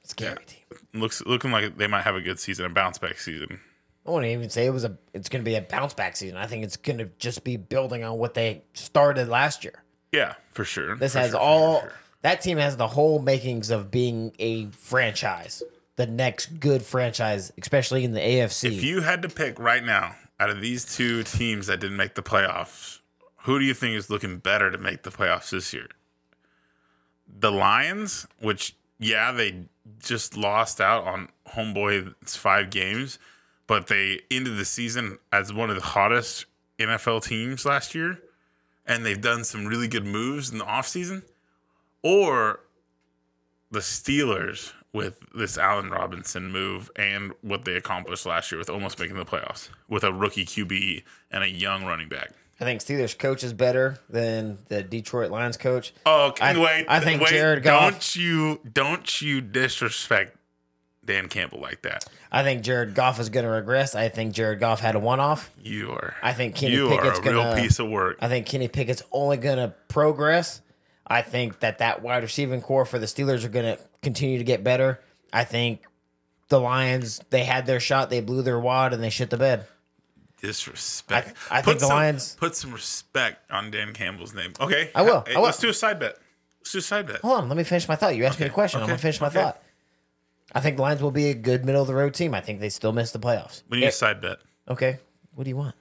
Scary Yeah. team. Looks looking like they might have a good season, a bounce back season. I wouldn't even say it was a. It's going to be a bounce back season. I think it's going to just be building on what they started last year. Yeah, for sure. This For has sure, all. sure. That team has the whole makings of being a franchise, the next good franchise, especially in the AFC. If you had to pick right now out of these two teams that didn't make the playoffs, who do you think is looking better to make the playoffs this year? The Lions, which yeah, they just lost out on homeboy's five games, but they ended the season as one of the hottest NFL teams last year, and they've done some really good moves in the offseason. Or the Steelers with this Allen Robinson move and what they accomplished last year with almost making the playoffs with a rookie QB and a young running back. I think Steelers coach is better than the Detroit Lions coach. Oh, okay. I- wait. I think wait, Jared Goff- Don't you don't you disrespect Dan Campbell like that? I think Jared Goff is going to regress. I think Jared Goff had a one off. You are. I think Kenny you Pickett's are a real gonna- piece of work. I think Kenny Pickett's only going to progress. I think that that wide receiving core for the Steelers are going to continue to get better. I think the Lions they had their shot, they blew their wad, and they shit the bed. Disrespect. I- I think the some- Lions- put some respect on Dan Campbell's name. Okay, I will, Hey, I will. Let's do a side bet. Let's do a side bet. Hold on, let me finish my thought. You asked me a question. I'm going to finish my okay. thought. I think the Lions will be a good middle of the road team. I think they still miss the playoffs. We need a side bet. Okay, what do you want?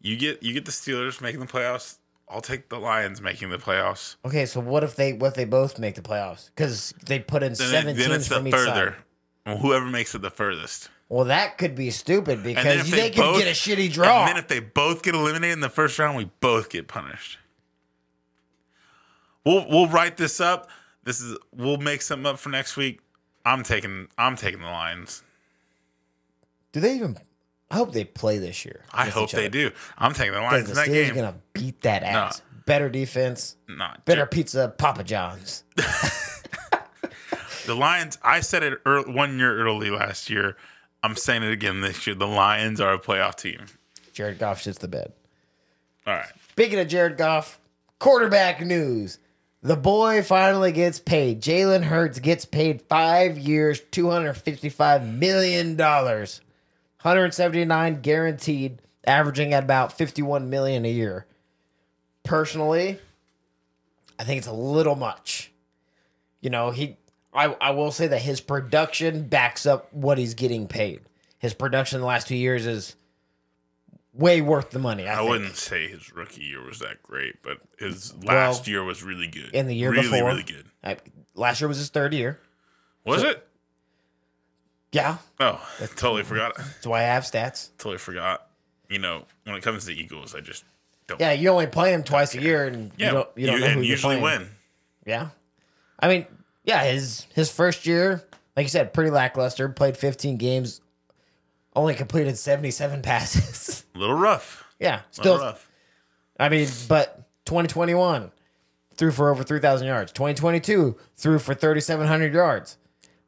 You get you get the Steelers making the playoffs. I'll take the Lions making the playoffs. Okay, so what if they what if they both make the playoffs? Because they put in Then, seven it, then teams it's the from each further. side. Well, whoever makes it the furthest. Well, that could be stupid And then because if they, could both- get a shitty draw. And then if they both get eliminated in the first round, we both get punished. We'll we'll write this up. This is we'll make something up for next week. I'm taking I'm taking the Lions. do they even? I hope they play this year. I hope they do. I'm taking the Lions the in that Steelers game. gonna beat that ass. Better defense, Not better pizza, Papa John's. The Lions. I said it ear one year early last year. I'm saying it again this year. The Lions are a playoff team. Jared Goff shits the bed. All right. Speaking of Jared Goff, quarterback news. The boy finally gets paid. Jalen Hurts gets paid five years, $255 million. 179 guaranteed, averaging at about 51 million a year. Personally, I think it's a little much. You know, he I, I will say that his production backs up what he's getting paid. His production the last two years is way worth the money. I, I wouldn't say his rookie year was that great, but his last year was really good. in the year really, before. really good. I, last year was his third year. Was it? Yeah, Oh, I totally forgot. that's why I have stats. Totally forgot. You know, when it comes to Eagles, I just don't. Yeah, you only play him twice a year, and yeah. you don't, you don't know and who you're usually playing. win. Yeah, I mean, yeah, his his first year, like you said, pretty lackluster. Played 15 games, only completed 77 passes. A little rough. yeah, still, rough. I mean, but 2021 threw for over 3,000 yards. 2022 threw for 3,700 yards.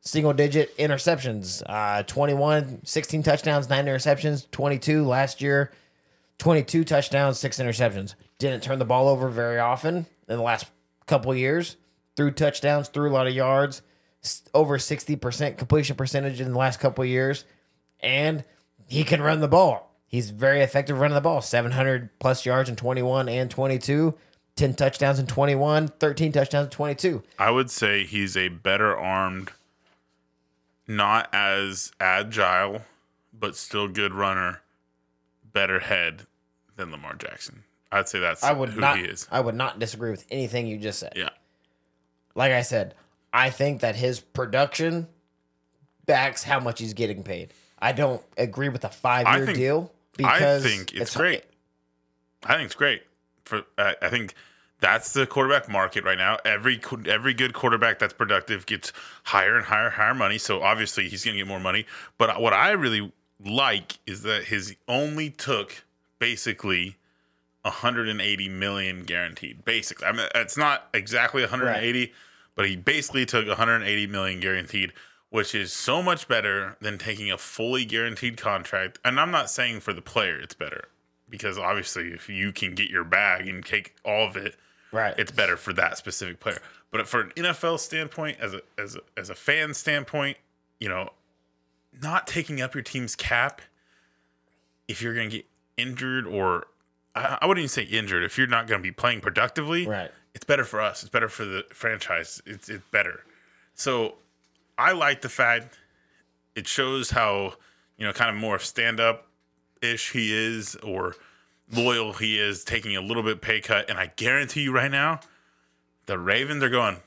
Single digit interceptions. Uh, 21, 16 touchdowns, nine interceptions. 22 last year, 22 touchdowns, six interceptions. Didn't turn the ball over very often in the last couple years. Threw touchdowns, threw a lot of yards. Over 60% completion percentage in the last couple years. And he can run the ball. He's very effective running the ball. 700 plus yards in 21 and 22. 10 touchdowns in 21, 13 touchdowns in 22. I would say he's a better armed, not as agile, but still good runner, better head than Lamar Jackson. I'd say that's I would who not he is. I would not disagree with anything you just said. Yeah. Like I said, I think that his production backs how much he's getting paid. I don't agree with a 5-year think- deal I because think it's great. I think it's great. For uh, I think that's the quarterback market right now. Every every good quarterback that's productive gets higher and higher higher money. So obviously he's going to get more money. But what I really like is that his only took basically 180 million guaranteed. Basically, I mean it's not exactly 180, but he basically took 180 million guaranteed, which is so much better than taking a fully guaranteed contract. And I'm not saying for the player it's better because obviously if you can get your bag and take all of it Right. It's better for that specific player. But for an NFL standpoint, as a as a as a fan standpoint, you know, not taking up your team's cap if you're going to get injured or I, I wouldn't even say injured if you're not going to be playing productively. Right. It's better for us. It's better for the franchise. It's it's better. So I like the fact it shows how you know kind of more stand up ish he is or loyal he is taking a little bit pay cut and I guarantee you right now the Ravens are going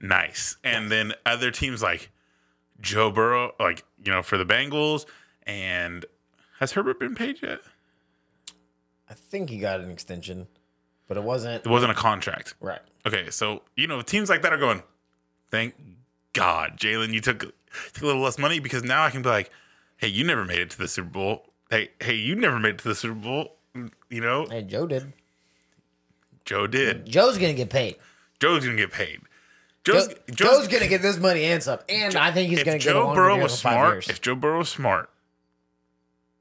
nice and then other teams like Joe Burrow like you know for the Bengals and has Herbert been paid yet? I think he got an extension, but it wasn't It wasn't a contract. right. Okay, so you know teams like that are going. Thank God, Jalen, you took took a little less money because now I can be like, hey, you never made it to the Super Bowl. Hey, hey, you never made it to the Super Bowl. You know, Hey, Joe did. Joe did. Joe's gonna get paid. Joe's gonna get paid. Joe, Joe's, Joe's, gonna get this money and some, and I think he's gonna get Joe Burrow was smart, years. if Joe Burrow was smart,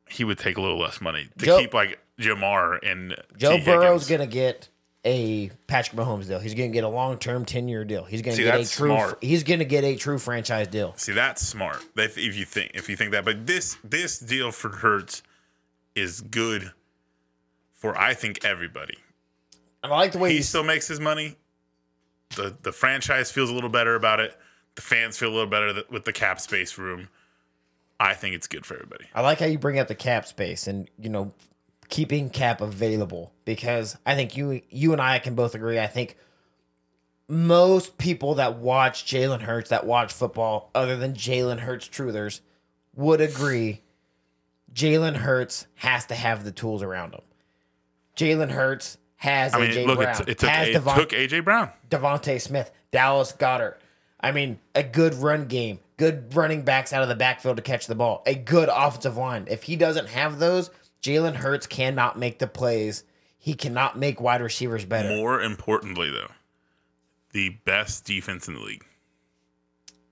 he would take a little less money to Joe- keep like Ja'Marr and Joe T. Burrow's Higgins. gonna get a Patrick Mahomes deal. He's gonna get a long term ten year deal. He's gonna get a true. smart. He's gonna get a true franchise deal. See, that's smart. If, if you think if you think that, but this this deal for Hurts is good for I think everybody. And I like the way He still makes his money. The the franchise feels a little better about it. The fans feel a little better with the cap space room. I think it's good for everybody. I like how you bring up the cap space and you know keeping cap available because I think you you and I can both agree. I think most people that watch Jalen Hurts that watch football, other than Jalen Hurts truthers, would agree. Jalen Hurts has to have the tools around him. Jalen Hurts has I mean, AJ look, Brown, it, it took has Devon- took AJ Brown. DeVonta Smith, Dallas Goedert. I mean, a good run game, good running backs out of the backfield to catch the ball, a good offensive line. If he doesn't have those, Jalen Hurts cannot make the plays. He cannot make wide receivers better. More importantly, though, the best defense in the league.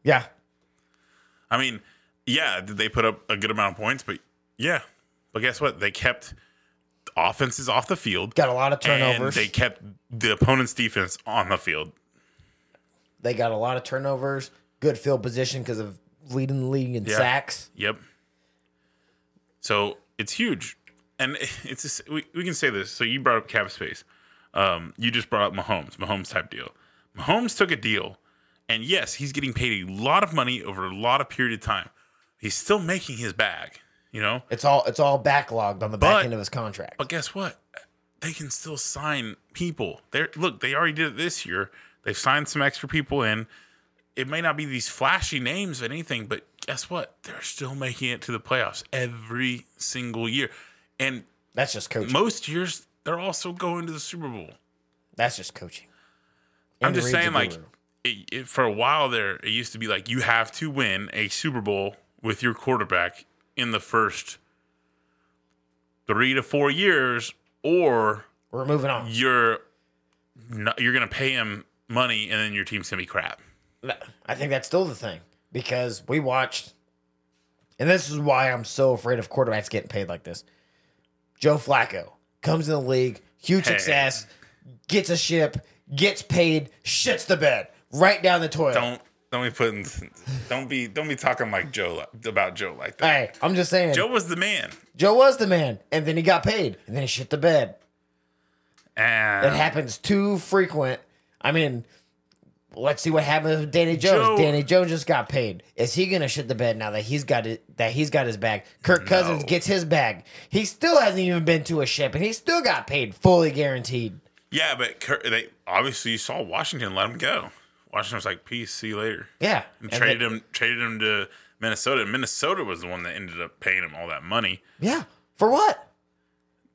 Yeah. I mean, yeah, did they put up a good amount of points? But yeah, but guess what? They kept offenses off the field. Got a lot of turnovers. they They, kept the opponent's defense on the field. They got a lot of turnovers. Good field position because of leading the league in Yeah. sacks. Yep. So it's huge, and it's just, we we can say this. So you brought up cap space. Um, you just brought up Mahomes, Mahomes type deal. Mahomes took a deal, and yes, he's getting paid a lot of money over a lot of period of time. He's still making his bag, you know. It's all it's all backlogged on the back end of his contract. But guess what? They can still sign people. They look. They already did it this year. They've signed some extra people in. It may not be these flashy names or anything, but guess what? They're still making it to the playoffs every single year, and That's just coaching. most years they're also going to the Super Bowl. That's just coaching. I'm just saying, like, it, it, for a while there, it used to be like you have to win a Super Bowl with your quarterback in the first three to four years, or we're moving on. you're not, you're gonna pay him money and then your team's gonna be crap. I think that's still the thing because we watched, and this is why I'm so afraid of quarterbacks getting paid like this. Joe Flacco comes in the league, huge Hey. success, gets a ship, gets paid, shits the bed right down the toilet. Don't don't be putting don't be don't be talking like Joe about Joe like that. Hey, I'm just saying, Joe was the man. Joe was the man, and then he got paid, and then he shit the bed. And It happens too frequent. I mean, let's see what happens with Danny Jones. Joe- Danny Jones just got paid. Is he gonna shit the bed now that he's got it? That he's got his bag. Kirk Cousins No. gets his bag. He still hasn't even been to a ship, and he still got paid fully guaranteed. yeah, but Kirk, they obviously you saw Washington let him go. Washington was like, "Peace, see you later." Yeah, And traded him traded him to Minnesota. And Minnesota was the one that ended up paying him all that money Yeah, for what?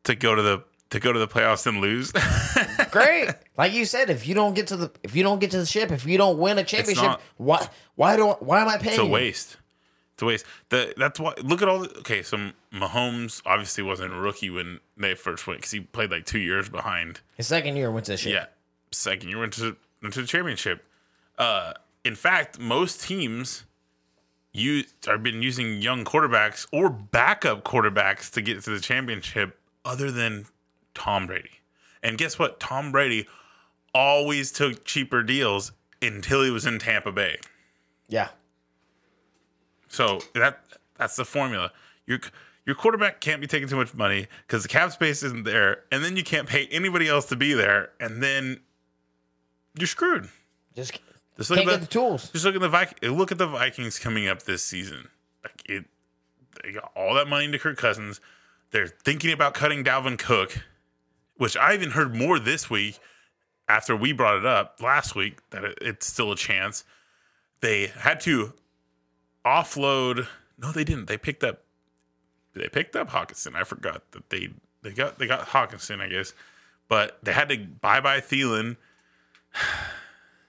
to go to the to go to the playoffs and lose. Great. like you said, if you don't get to the if you don't get to the ship, if you don't win a championship, not- why why do why am I paying? it's a you? waste. It's a waste. The, that's why. Look at all. The, okay, so Mahomes obviously wasn't a rookie when they first went because he played like two years behind. His second year went to the ship. Yeah, second year went to went to the championship. Uh, in fact, most teams use have been using young quarterbacks or backup quarterbacks to get to the championship, other than Tom Brady. And guess what? Tom Brady always took cheaper deals until he was in Tampa Bay. Yeah. So that that's the formula. Your your quarterback can't be taking too much money because the cap space isn't there, and then you can't pay anybody else to be there, and then you're screwed. Just Just look at get the tools. Just look at the Vikings. Look at the Vikings coming up this season. Like it, they got all that money into Kirk Cousins. They're thinking about cutting Dalvin Cook, which I even heard more this week after we brought it up last week that it, it's still a chance. They had to offload. No, they didn't. They picked up. They picked up Hockenson. I forgot that they they got they got Hockenson, I guess, but they had to buy by Thielen.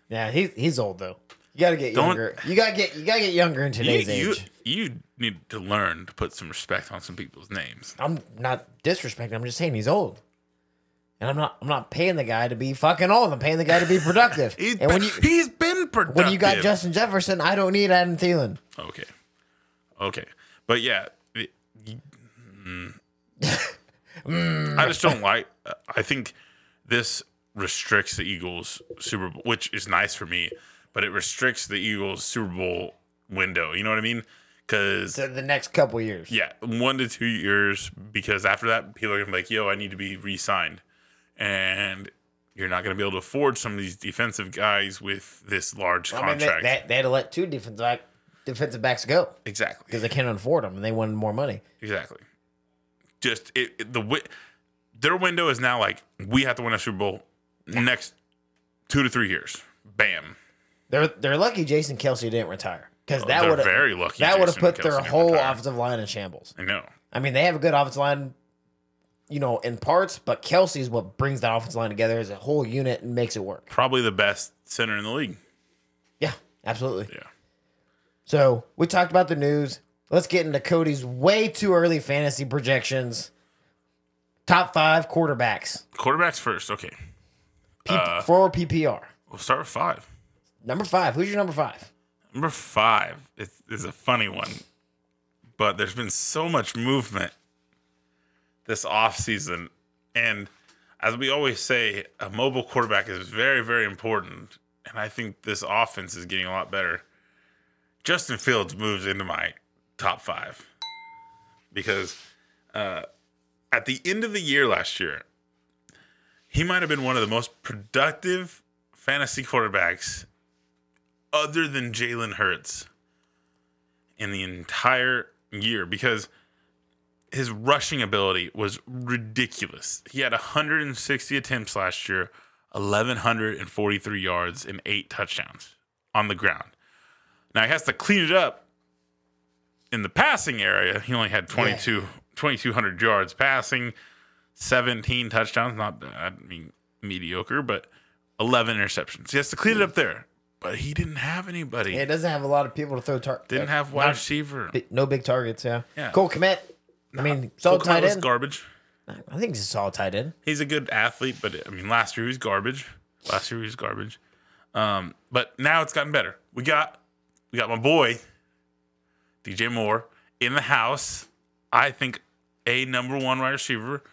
Yeah, he's he's old though. You gotta get Don't- younger. You gotta get you gotta get younger in today's you, age. you need to learn to put some respect on some people's names. I'm not disrespecting. I'm just saying he's old. And I'm not I'm not paying the guy to be fucking old. I'm paying the guy to be productive. He's and been, when you he's been productive. when you got Justin Jefferson, I don't need Adam Thielen. okay, okay, but yeah, it- mm. I just don't like. I think this restricts the Eagles Super Bowl, which is nice for me, but it restricts the Eagles Super Bowl window. You know what I mean? Because To the next couple years. Yeah, one to two years because after that, people are gonna be like, "Yo, I need to be re-signed," and you're not gonna be able to afford some of these defensive guys with this large I mean, they, contract. they, they had to let two defensive back, defensive backs go exactly, because they can't afford them and they wanted more money. exactly. Just it, it- the their window is now like we have to win a Super Bowl next two to three years. Bam. They're they're lucky Jason Kelce didn't retire because oh, that They're would have very lucky. that would have put Kelce their whole retire. offensive line in shambles. I know. I mean, they have a good offensive line, you know, in parts, but Kelce is what brings that offensive line together as a whole unit and makes it work. Probably the best center in the league. Yeah, absolutely. Yeah. So we talked about the news. Let's get into Cody's way too early fantasy projections. Top five quarterbacks Quarterbacks first. Okay. P- Uh, for PPR. We'll start with five. Number five. Who's your number five? Number five is, is a funny one, but there's been so much movement this offseason. And as we always say, a mobile quarterback is very, very important. And I think this offense is getting a lot better. Justin Fields moves into my top five because uh, at the end of the year last year, he might have been one of the most productive fantasy quarterbacks other than Jalen Hurts in the entire year because his rushing ability was ridiculous. He had 160 attempts last year, 1,143 yards, and eight touchdowns on the ground. Now he has to clean it up in the passing area. He only had 22, 2,200 yards passing, 17 touchdowns. Not. I mean, mediocre, but 11 interceptions. He has to clean it up there. But he didn't have anybody. Yeah, it doesn't have a lot of people to throw tar- Didn't uh, have wide not- receiver. no big targets. Yeah. Yeah. Cole Kmet. I mean, Cole solid Kmet tight end. garbage. I think he's a solid tight end. He's a good athlete, but I mean, last year he was garbage. Last year he was garbage. Um, but now it's gotten better. We got we got my boy DJ Moore in the house. I think a number one wide receiver.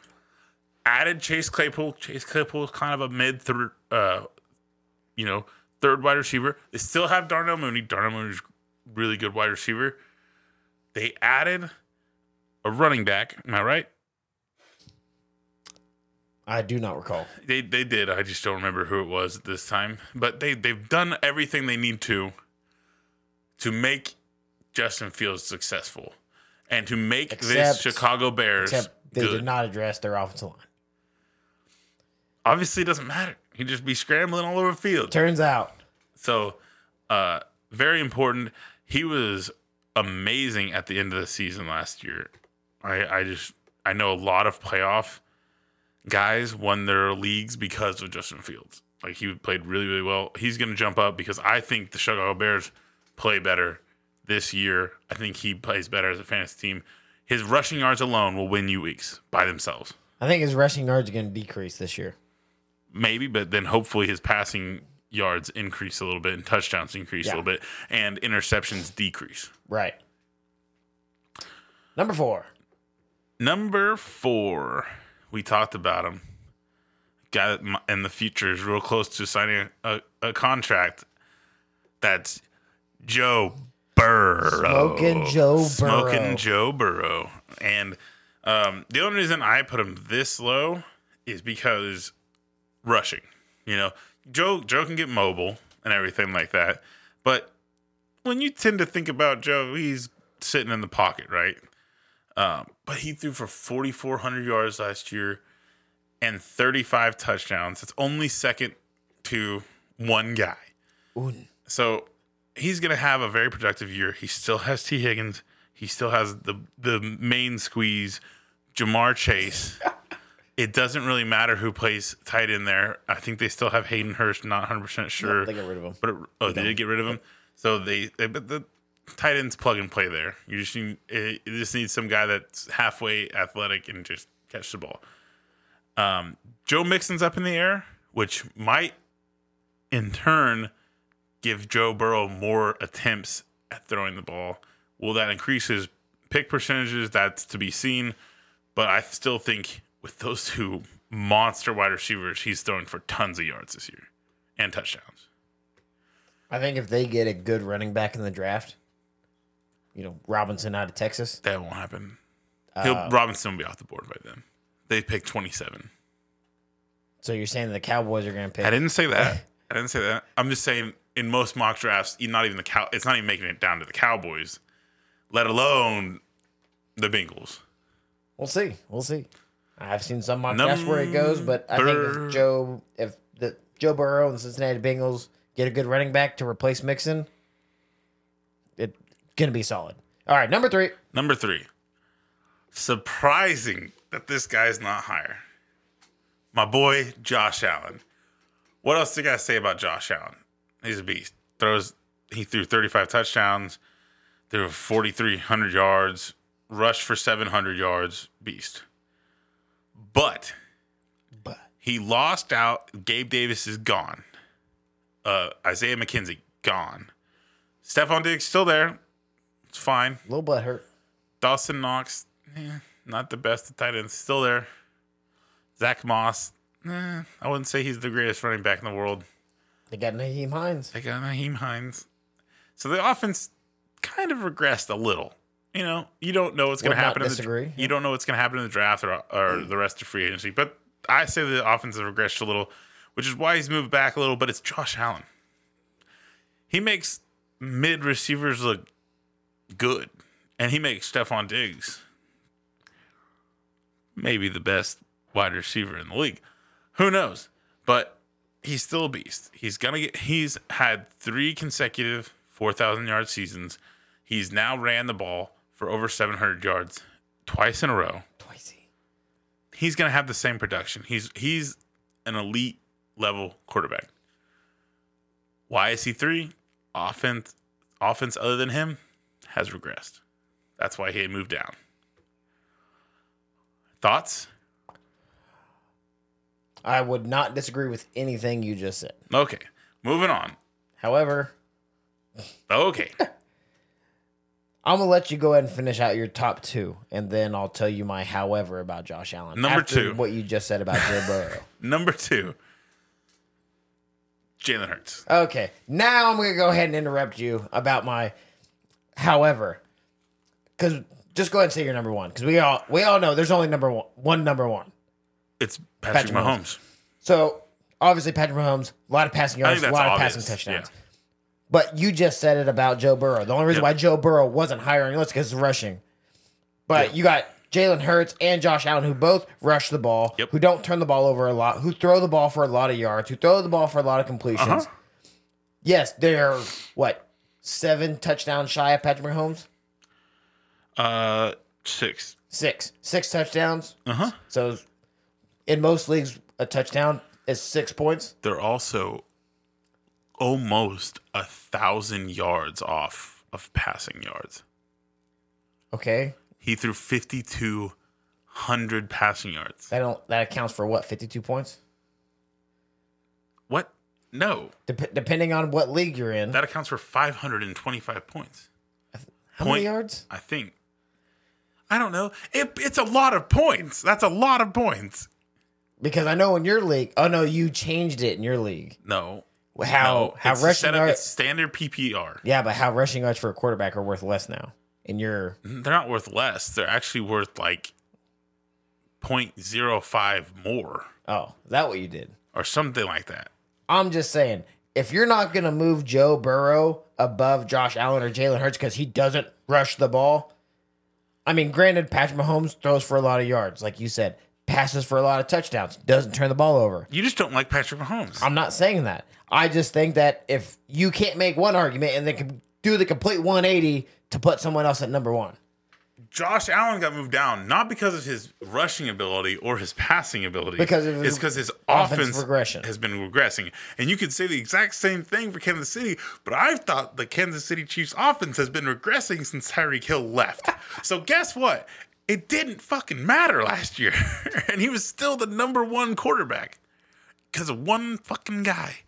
Added Chase Claypool. Chase Claypool is kind of a mid third, uh, you know, third wide receiver. They still have Darnell Mooney. Darnell Mooney's really good wide receiver. They added a running back. Am I right? I do not recall. They they did. I just don't remember who it was at this time. But they they've done everything they need to to make Justin Fields successful and to make this Chicago Bears Except they good. did not address their offensive line. Obviously, it doesn't matter. He'd just be scrambling all over the field. Turns out, So, uh, very important. He was amazing at the end of the season last year. I, I just I know a lot of playoff guys won their leagues because of Justin Fields. Like he played really really well. He's going to jump up because I think the Chicago Bears play better this year. I think he plays better as a fantasy team. His rushing yards alone will win you weeks by themselves. I think his rushing yards are going to decrease this year. maybe, but then hopefully his passing yards increase a little bit and touchdowns increase Yeah. a little bit and interceptions decrease. Right. Number four. Number four, we talked about him. guy m- in the future is real close to signing a, a contract. That's Joe Burrow. Smoking Joe Smoking Burrow. Joe Burrow. And um, the only reason I put him this low is because rushing. You know, Joe Joe can get mobile and everything like that, but when you tend to think about Joe, he's sitting in the pocket, right? Um, but he threw for 4,400 yards last year and 35 touchdowns. It's only second to one guy. Un. So he's going to have a very productive year. He still has Tee Higgins. He still has the the main squeeze, Ja'Marr Chase. it doesn't really matter who plays tight end there. I think they still have Hayden Hurst. Not 100 percent sure. They got rid of him. But it, oh, they did get rid of him. So they, they but the tight ends plug and play there. You just need just some guy that's halfway athletic and just catch the ball. Um, Joe Mixon's up in the air, which might in turn give Joe Burrow more attempts at throwing the ball. Will that increase his pick percentages? That's to be seen. But I still think with those two monster wide receivers, he's throwing for tons of yards this year and touchdowns. I think if they get a good running back in the draft, you know, Robinson out of Texas, That won't happen. He'll Uh, Robinson will be off the board by then. They picked twenty seven. so you're saying the Cowboys are going to pick? I didn't say that. I didn't say that. I'm just saying in most mock drafts, not even the cow. It's not even making it down to the Cowboys, let alone the Bengals. We'll see. We'll see. I've seen some mock drafts where it goes, but I think if Joe, if the Joe Burrow and the Cincinnati Bengals get a good running back to replace Mixon, gonna be solid. All right, number three. Number three, surprising that this guy's not higher. My boy Josh Allen. What else do you guys say about Josh Allen? He's a beast. Throws. He threw 35 touchdowns. Threw 4,300 yards. Rushed for 700 yards. Beast. But But he lost out. Gabe Davis is gone. Uh, Isaiah McKenzie gone. Stefon Diggs still there. It's fine. a little butt hurt. Dawson Knox, eh, not the best at tight end, still there. Zack Moss, eh, I wouldn't say he's the greatest running back in the world. They got Nyheim Hines. They got Nyheim Hines. So the offense kind of regressed a little. You know, you don't know what's going to happen. In the, you don't know what's going to happen in the draft or, or the rest of free agency. But I say the offense has regressed a little, which is why he's moved back a little. But it's Josh Allen. He makes mid receivers look good, and he makes Stefon Diggs maybe the best wide receiver in the league. Who knows? But he's still a beast. He's gonna get. He's had three consecutive four thousand yard seasons. He's now ran the ball for over seven hundred yards twice in a row. Twice. He's gonna have the same production. He's he's an elite level quarterback. Why is he three? Offense offense other than him has regressed. That's why he had moved down. Thoughts? I would not disagree with anything you just said. Okay, moving on. However, Okay, I'm gonna let you go ahead and finish out your top two, and then I'll tell you my however about Josh Allen. Number after two. what you just said about Joe Burrow. number two, Jalen Hurts. Okay, now I'm gonna go ahead and interrupt you about my however, because just go ahead and say your number one, because we all we all know there's only number one, one number one. It's Patrick, Patrick Mahomes. So obviously Patrick Mahomes, a lot of passing yards, a lot of passing touchdowns. yeah. But you just said it about Joe Burrow. The only reason Yep. why Joe Burrow wasn't hiring list because it's rushing. But Yep. you got Jalen Hurts and Josh Allen who both rush the ball, Yep. who don't turn the ball over a lot, who throw the ball for a lot of yards, who throw the ball for a lot of completions. Uh-huh. Yes, they're what seven touchdowns shy of Patrick Mahomes. Uh, six. Six, six touchdowns. Uh huh. So in most leagues, a touchdown is six points. They're also almost a thousand yards off of passing yards. Okay, He threw fifty-two hundred passing yards. that don't that accounts for what fifty-two points. No, Dep- depending on what league you're in. that accounts for five hundred and twenty-five points. How many yards? I think. I don't know. It, it's a lot of points. That's a lot of points. Because I know in your league, oh no, you changed it in your league. No. How no, how rushing yards? standard PPR. Yeah, but how rushing yards for a quarterback are worth less now in your mm, They're not worth less. They're actually worth like 0.05 more oh, is that what you did? or something like that. I'm just saying, if you're not gonna move Joe Burrow above Josh Allen or Jalen Hurts because he doesn't rush the ball, I mean, granted, Patrick Mahomes throws for a lot of yards, like you said, passes for a lot of touchdowns, doesn't turn the ball over. You just don't like Patrick Mahomes. I'm not saying that. I just think that if you can't make one argument and then can do the complete 180 to put someone else at number one. Josh Allen got moved down not because of his rushing ability or his passing ability. Because of it's because his offense offense regression. has been regressing. And you could say the exact same thing for Kansas City, but I've thought the Kansas City Chiefs offense has been regressing since Tyreek Hill left. so guess what? It didn't fucking matter last year. and he was still the number one quarterback because of one fucking guy.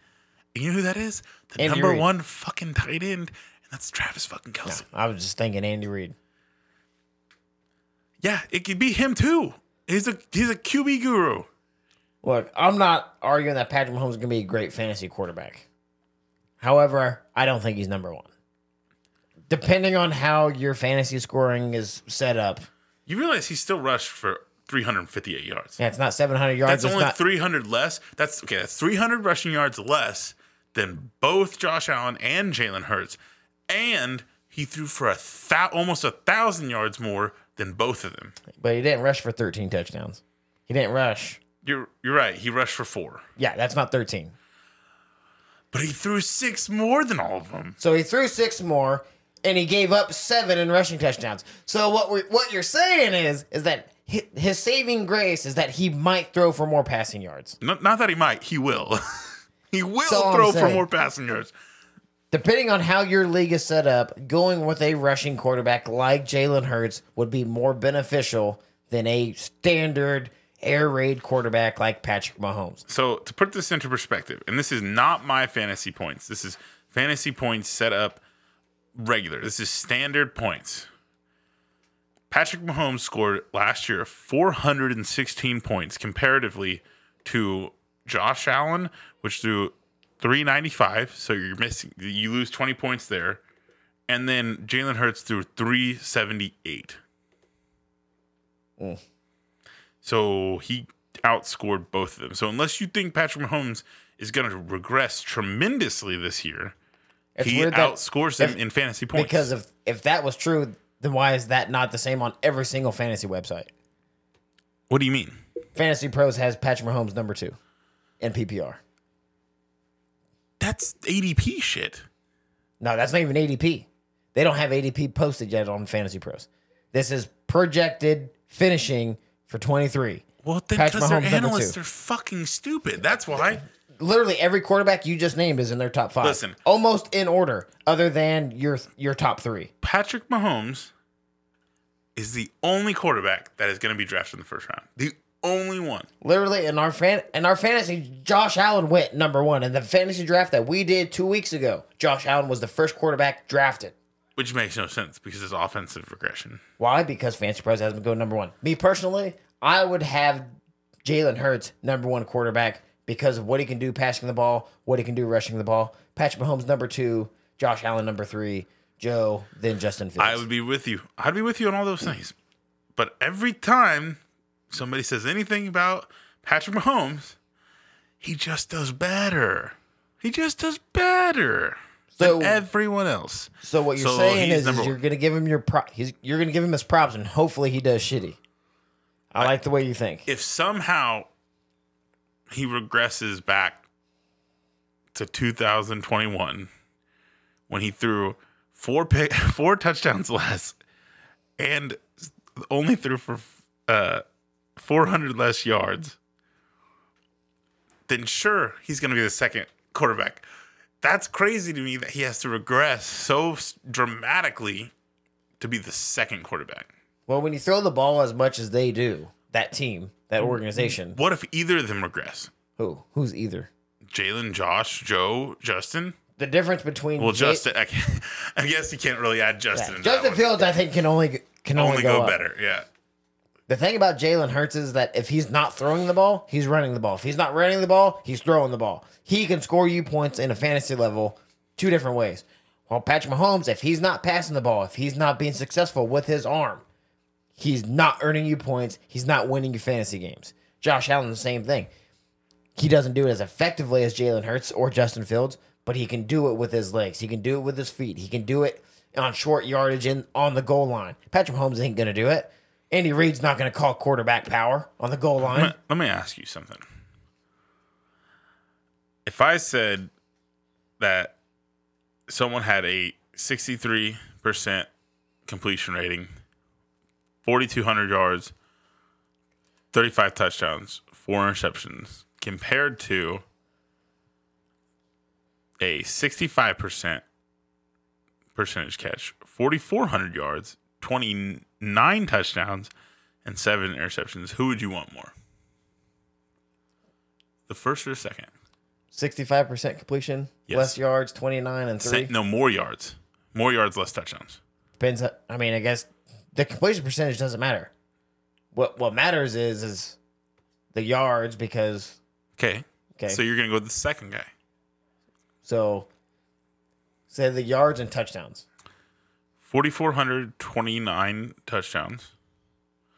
And you know who that is? The Andy number Reid. one fucking tight end, and that's Travis fucking Kelce. I was just thinking Andy Reid. Yeah, it could be him too. He's a he's a QB guru. Look, I'm not arguing that Patrick Mahomes is going to be a great fantasy quarterback. However, I don't think he's number one. Depending on how your fantasy scoring is set up, You realize he still rushed for 358 yards. yeah, it's not 700 yards. That's it's only not, 300 less. That's okay. That's 300 rushing yards less than both Josh Allen and Jalen Hurts, and he threw for a thou- almost a thousand yards more than both of them. but he didn't rush for 13 touchdowns. He didn't rush. You're you're right. He rushed for four, Yeah, that's not 13. but he threw six more than all of them. So he threw six more, and he gave up seven in rushing touchdowns. So what we what you're saying is is that hi- his saving grace is that he might throw for more passing yards. Not, not that he might. He will. he will So I'm throw for saying. more passing yards. Depending on how your league is set up, going with a rushing quarterback like Jalen Hurts would be more beneficial than a standard air raid quarterback like Patrick Mahomes. So to put this into perspective, and this is not my fantasy points. This is fantasy points set up regular. This is standard points. Patrick Mahomes scored last year 416 points comparatively to Josh Allen, which threw 395. So you're missing, you lose 20 points there. And then Jalen Hurts threw 378. Oh, mm. So he outscored both of them. So unless you think Patrick Mahomes is going to regress tremendously this year, It's he that- outscores them if- in fantasy points. Because if if that was true, then why is that not the same on every single fantasy website? what do you mean? Fantasy Pros has Patrick Mahomes number two in PPR. That's ADP shit. No, that's not even ADP. They don't have ADP posted yet on Fantasy Pros. This is projected finishing for 23. Well, then because their analysts are fucking stupid. That's why. Literally every quarterback you just named is in their top five. Listen. almost in order, other than your your top three. Patrick Mahomes is the only quarterback that is going to be drafted in the first round. The only one. Literally in our fan in our fantasy, Josh Allen went number one in the fantasy draft that we did two weeks ago. Josh Allen was the first quarterback drafted. Which makes no sense because it's offensive regression. Why? Because Fantasy Pros has him go number one. Me personally, I would have Jalen Hurts number one quarterback because of what he can do passing the ball, what he can do rushing the ball. Patrick Mahomes number two, Josh Allen number three, Joe, then Justin Fields. I would be with you. I'd be with you on all those things. But every time somebody says anything about Patrick Mahomes, he just does better. He just does better So- than everyone else. so what you're So saying is, is you're gonna give him your pro- he's you're gonna give him his props and hopefully he does shitty. I like the way you think. If somehow he regresses back to 2021 when he threw four pick, four touchdowns less and only threw for uh, 400 less yards, then sure he's going to be the second quarterback. That's crazy to me that he has to regress so dramatically to be the second quarterback. Well, when you throw the ball as much as they do, that team, that organization, What if either of them regress? who who's either Jalen, Josh, Joe, Justin. the difference between Well, Ja- Justin. I, I guess you can't really add Yeah, Justin. in that Justin. Fields, I think, can only can only, only go, go better. Yeah. The thing about Jalen Hurts is that if he's not throwing the ball, he's running the ball. If he's not running the ball, he's throwing the ball. He can score you points in a fantasy level two different ways. While Patrick Mahomes, if he's not passing the ball, if he's not being successful with his arm, he's not earning you points. He's not winning your fantasy games. Josh Allen, the same thing. He doesn't do it as effectively as Jalen Hurts or Justin Fields, but he can do it with his legs. He can do it with his feet. He can do it on short yardage and on the goal line. Patrick Mahomes ain't going to do it. Andy Reid's not going to call quarterback power on the goal line. Let me, let me ask you something. If I said that someone had a 63% completion rating, 4,200 yards, 35 touchdowns, four interceptions, compared to a 65% percentage catch, 4,400 yards, 29 touchdowns, and seven interceptions, who would you want more? The first or the second? 65% completion, Yes. less yards, 29 and 3. No, more yards. More yards, less touchdowns. Depends. I mean, I guess the completion percentage doesn't matter. What what matters is is the yards because Okay. okay. So you're going to go with the second guy. So say the yards and touchdowns. 4,429 touchdowns.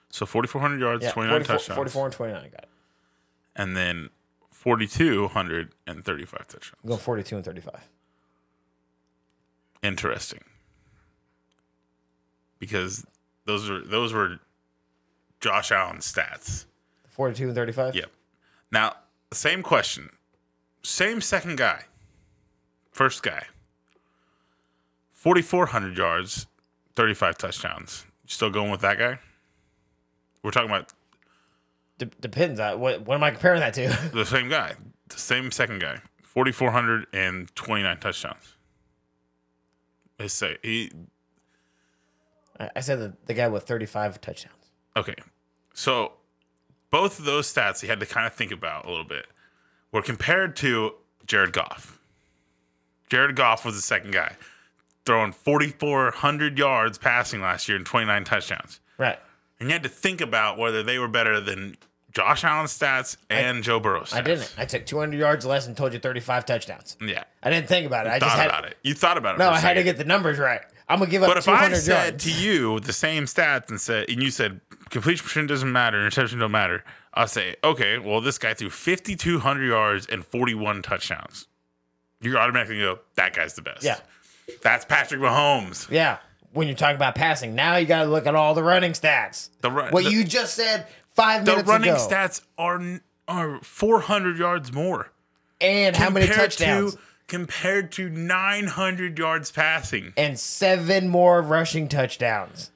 So 4,400 yards, Yeah, 29 44, touchdowns. 44 and 29 got it. And then 4,235 touchdowns. Going 42 and 35. Interesting. Because those are those were Josh Allen's stats. 42 and 35? Yep. Now, same question. Same second guy. First guy. 4,400 yards, 35 touchdowns. You still going with that guy? We're talking about De- depends. On what what am I comparing that to? the same guy, the same second guy. 4,429 touchdowns. Let's say he. I I said the, the guy with 35 touchdowns. Okay. So both of those stats you had to kind of think about a little bit were compared to Jared Goff. Jared Goff was the second guy, throwing 4,400 yards passing last year and 29 touchdowns. Right. And you had to think about whether they were better than Josh Allen's stats and Joe Burrow's stats. I didn't. I took 200 yards less and told you 35 touchdowns. Yeah. I didn't think about it. I Thought just had about it. You thought about it. No, I had to get the numbers right. I'm gonna give up But if I 200 said yards. to you the same stats and said, and you said completion doesn't matter, interception don't matter, I'll say, okay, well this guy threw 5,200 yards and 41 touchdowns. You're automatically gonna go, that guy's the best. Yeah. That's Patrick Mahomes. yeah, when you're talking about passing, now you got to look at all the running stats. The run, What the, you just said five minutes. the running ago, stats are are 400 yards more. and how many compared touchdowns, To, compared to 900 yards passing. and seven more rushing touchdowns.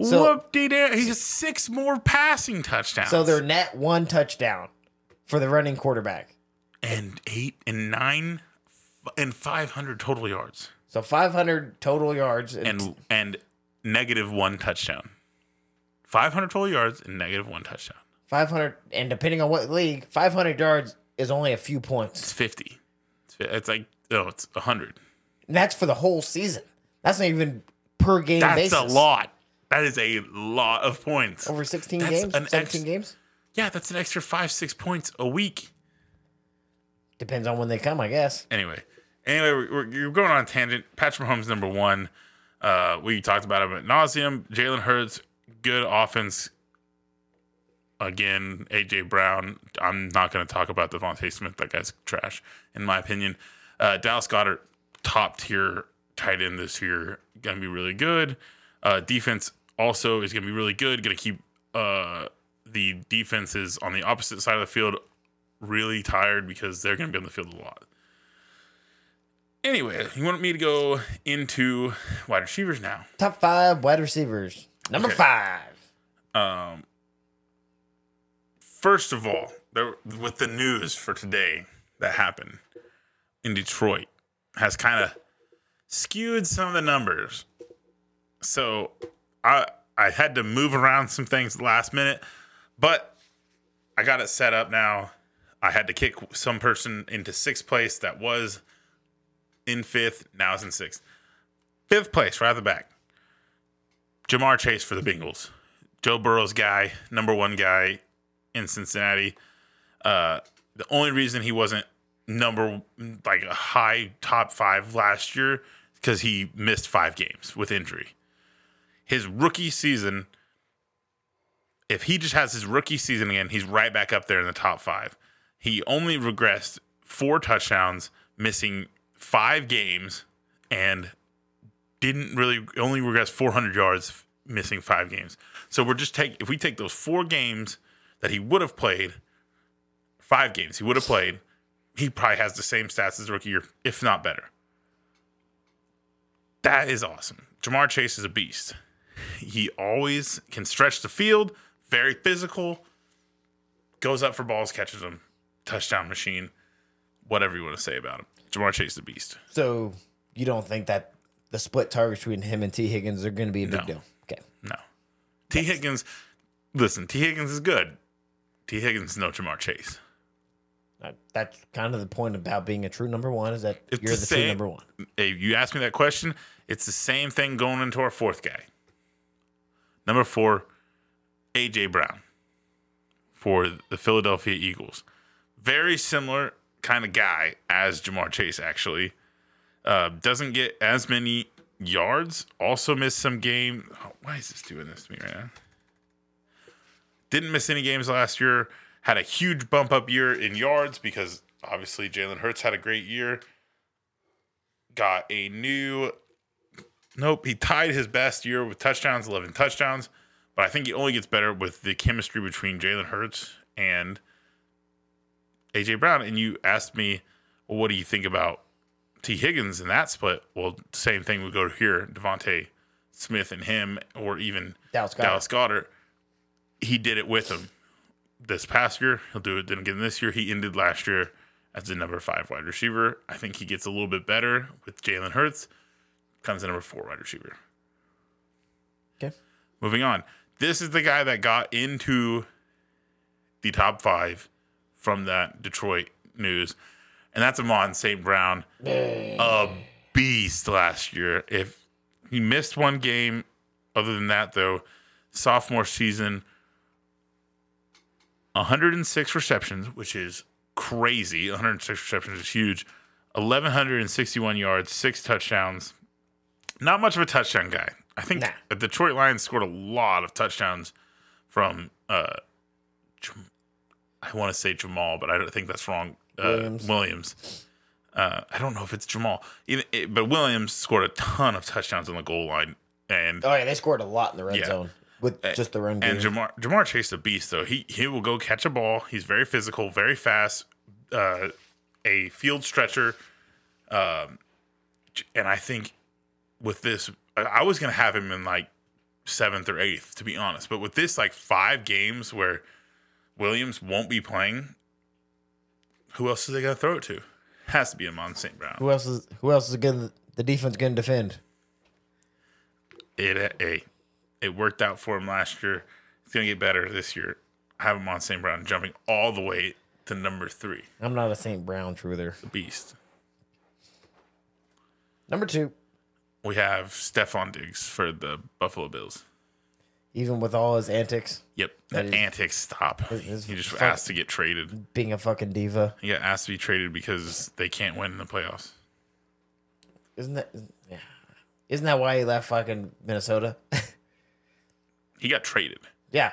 So- Whoop de doo. He has six more passing touchdowns. So they're net one touchdown for the running quarterback. and eight and nine and 500 total yards So 500 total yards. And, and and negative one touchdown 500 total yards and negative one touchdown 500, and depending on what league, 500 yards is only a few points. it's 50 it's, it's like no it's 100 And that's for the whole season. That's not even per game that's basis. a lot that is a lot of points Over 16 That's games, an 17 ex- games. yeah that's an extra five six points a week Depends on when they come, I guess. anyway anyway we're, we're, going on a tangent. Patrick mahomes number one. Uh, we talked about him at nauseum jalen hurts good offense. Again aj brown. I'm not going to talk about DeVonta smith. That guy's trash in my opinion. Uh, dallas Goedert top tier tight end this year. Going to be really good. Uh, defense also is going to be really good. Going to keep uh, the defenses on the opposite side of the field really tired because they're going to be on the field a lot Anyway, you want me to go into wide receivers now? Top five wide receivers. Number Okay. five. Um, first of all, there, with the news for today that happened in Detroit has kind of skewed some of the numbers. So I I had to move around some things last minute, but I got it set up now. I had to kick some person into sixth place that was in fifth, now it's in sixth. Fifth place, right at the back. Ja'Marr Chase for the Bengals. Joe Burrow's guy, number one guy in Cincinnati. Uh, the only reason he wasn't number like a high top five last year because he missed five games with injury. His rookie season, if he just has his rookie season again, he's right back up there in the top five. He only regressed four touchdowns, missing five games, and didn't really only regress 400 yards, missing five games. So we're just take if we take those four games that he would have played, five games he would have played, he probably has the same stats as rookie year, if not better. That is awesome. Ja'Marr Chase is a beast. He always can stretch the field, very physical, goes up for balls, catches them, touchdown machine, whatever you want to say about him. Ja'Marr Chase a beast. So you don't think that the split targets between him and Tee Higgins are going to be a big No. deal? Okay. No. Tee Higgins, listen, Tee Higgins is good. Tee Higgins is no Ja'Marr Chase. Uh, That's kind of the point about being a true number one is that It's you're the the, true same- number one. If you ask me that question, it's the same thing going into our fourth guy. Number four, A.J. Brown for the Philadelphia Eagles. Very similar kind of guy as Ja'Marr Chase, actually. Uh, doesn't get as many yards. Also missed some game. oh, why is this doing this to me right now? Didn't miss any games last year. Had a huge bump up year in yards because obviously Jalen Hurts had a great year. Got a new. Nope, he tied his best year with touchdowns, 11 touchdowns. But I think he only gets better with the chemistry between Jalen Hurts and AJ Brown. And you asked me, well, what do you think about Tee Higgins in that split? Well, same thing would go to here. DeVonta Smith and him, or even Dallas Goedert. Dallas Goedert. He did it with him this past year. He'll do it then again this year. He ended last year as the number five wide receiver. I think he gets a little bit better with Jalen Hurts. Comes in number four wide receiver. Okay. Moving on. This is the guy that got into the top five from that Detroit news, and that's Amon St. Brown, a beast last year. If he missed one game, other than that, though, sophomore season, 106 receptions, which is crazy. 106 receptions is huge. 1,161 yards, six touchdowns. Not much of a touchdown guy. I think Nah. the Detroit Lions scored a lot of touchdowns from, uh, Jam- I want to say Jamal, but I don't think that's wrong. Uh, Williams. Williams. Uh, I don't know if it's Jamal, Even, it, but Williams scored a ton of touchdowns on the goal line, and Oh yeah, they scored a lot in the red Yeah. zone with just the run game. and Ja'Marr Ja'Marr Chase a beast though. He he will go catch a ball. He's very physical, very fast, uh, a field stretcher. Um, and I think with this, I- I was gonna have him in like seventh or eighth, to be honest. But with this, like five games where Williams won't be playing, who else is they gonna throw it to? Has to be Amon St. Brown. who else is who else is good? The defense going to defend. It a it worked out for him last year. It's gonna get better this year. I have him on St. Brown jumping all the way to number three, I'm not a St. Brown truther. the beast. Number two, We have Stefon Diggs for the Buffalo Bills. Even with all his antics, Yep, That antics stop. is He just asked to get traded. being a fucking diva, He got asked to be traded because they can't win in the playoffs. isn't that? Yeah. Isn't that why he left fucking Minnesota? He got traded yeah,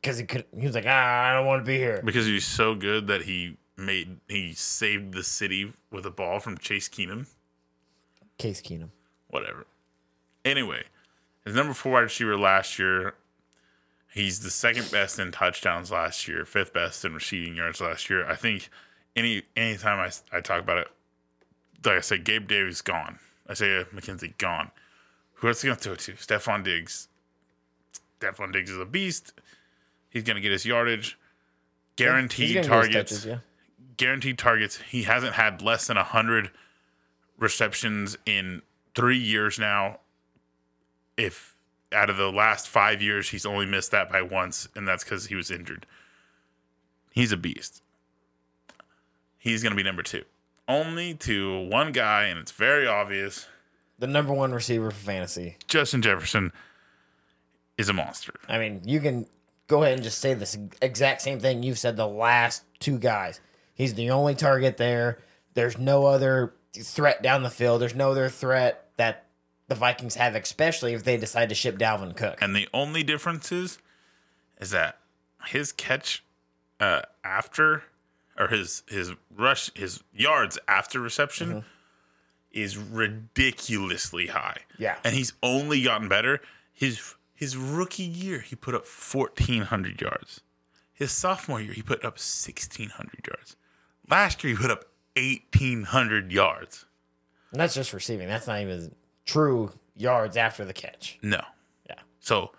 because he could. He was like, ah, I don't want to be here. because he was so good that he made he saved the city with a ball from Chase Keenum. Case Keenum. whatever. Anyway, his number four wide receiver last year. He's the second best in touchdowns last year, fifth best in receiving yards last year. I think any anytime I, I talk about it, like I said, Gabe Davis gone. Isaiah McKenzie gone. Who else is he gonna throw it to? Stefon Diggs. Stefon Diggs is a beast. He's gonna get his yardage. Guaranteed gonna get his targets touches, yeah. guaranteed targets. He hasn't had less than 100 receptions in three years now. If out of the last five years, he's only missed that by once, and that's because he was injured. He's a beast. He's going to be number two. Only to one guy, and it's very obvious The number one receiver for fantasy. Justin Jefferson. is a monster. I mean, you can go ahead and just say this exact same thing you've said the last two guys. He's the only target there. There's no other threat down the field. There's no other threat that the Vikings have, especially if they decide to ship Dalvin Cook. And the only difference is, is that his catch uh, after, or his his rush, his yards after reception is ridiculously high. Yeah. and he's only gotten better. His his rookie year, he put up fourteen hundred yards. His sophomore year, he put up sixteen hundred yards. Last year, he put up eighteen hundred yards. And that's just receiving. That's not even true yards after the catch. No, Yeah. So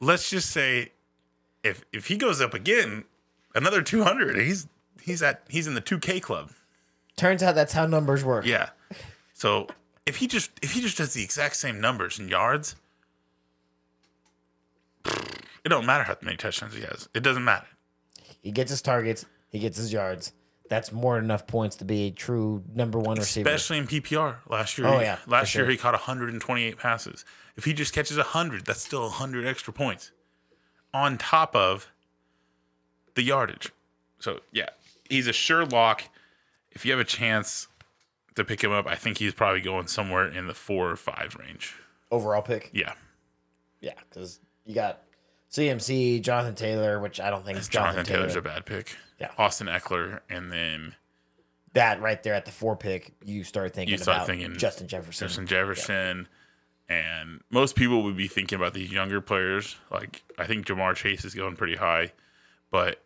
let's just say if if he goes up again, another 200, he's he's at he's in the 2K club. Turns out that's how numbers work. Yeah. So if he just if he just does the exact same numbers in yards, it don't matter how many touchdowns he has. It doesn't matter. He gets his targets, he gets his yards. That's more than enough points to be a true number one receiver. Especially in PPR. Last year, Oh, he- yeah, last year sure. he caught 128 passes. If he just catches 100, that's still 100 extra points on top of the yardage. So, yeah, he's a sure lock. If you have a chance to pick him up, I think he's probably going somewhere in the four or five range. Overall pick. Yeah. Yeah, because you got CMC, Jonathan Taylor, which I don't think is Jonathan Jonathan, Taylor's Taylor. a bad pick. Yeah. Austin Ekeler, and then that right there at the four pick, you start thinking You start about thinking Justin Jefferson. Justin Jefferson. And most people would be thinking about these younger players. Like, I think Ja'Marr Chase is going pretty high, but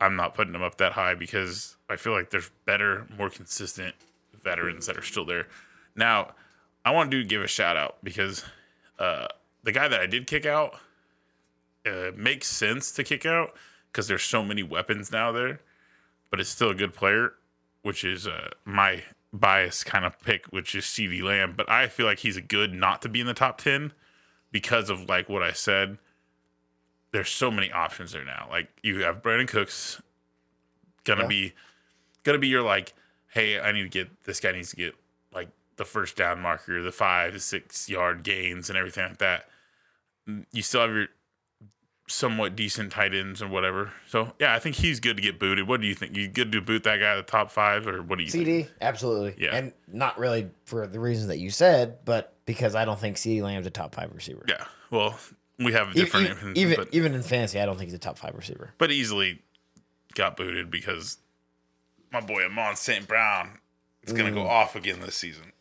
I'm not putting him up that high because I feel like there's better, more consistent veterans that are still there. Now, I want to give a shout out because uh, the guy that I did kick out uh, makes sense to kick out because there's so many weapons now there, but it's still a good player, which is uh, my bias kind of pick, which is CeeDee Lamb. But I feel like he's a good not to be in the top 10 because of like what I said. There's so many options there now. Like you have Brandin Cooks gonna Yeah. be gonna be your like, hey, I need to get this guy needs to get like the first down marker, the five to six yard gains and everything like that. You still have your somewhat decent tight ends or whatever. So yeah, I think he's good to get booted. What do you think? You good to boot that guy at the top five or what do you think? CeeDee, absolutely. Yeah. And not really for the reasons that you said, but because I don't think CeeDee Lamb's a top five receiver. Yeah. Well, we have different e- opinions, even but, even in fantasy, I don't think he's a top five receiver. but easily got booted because my boy Amon St. Brown is gonna Mm. go off again this season.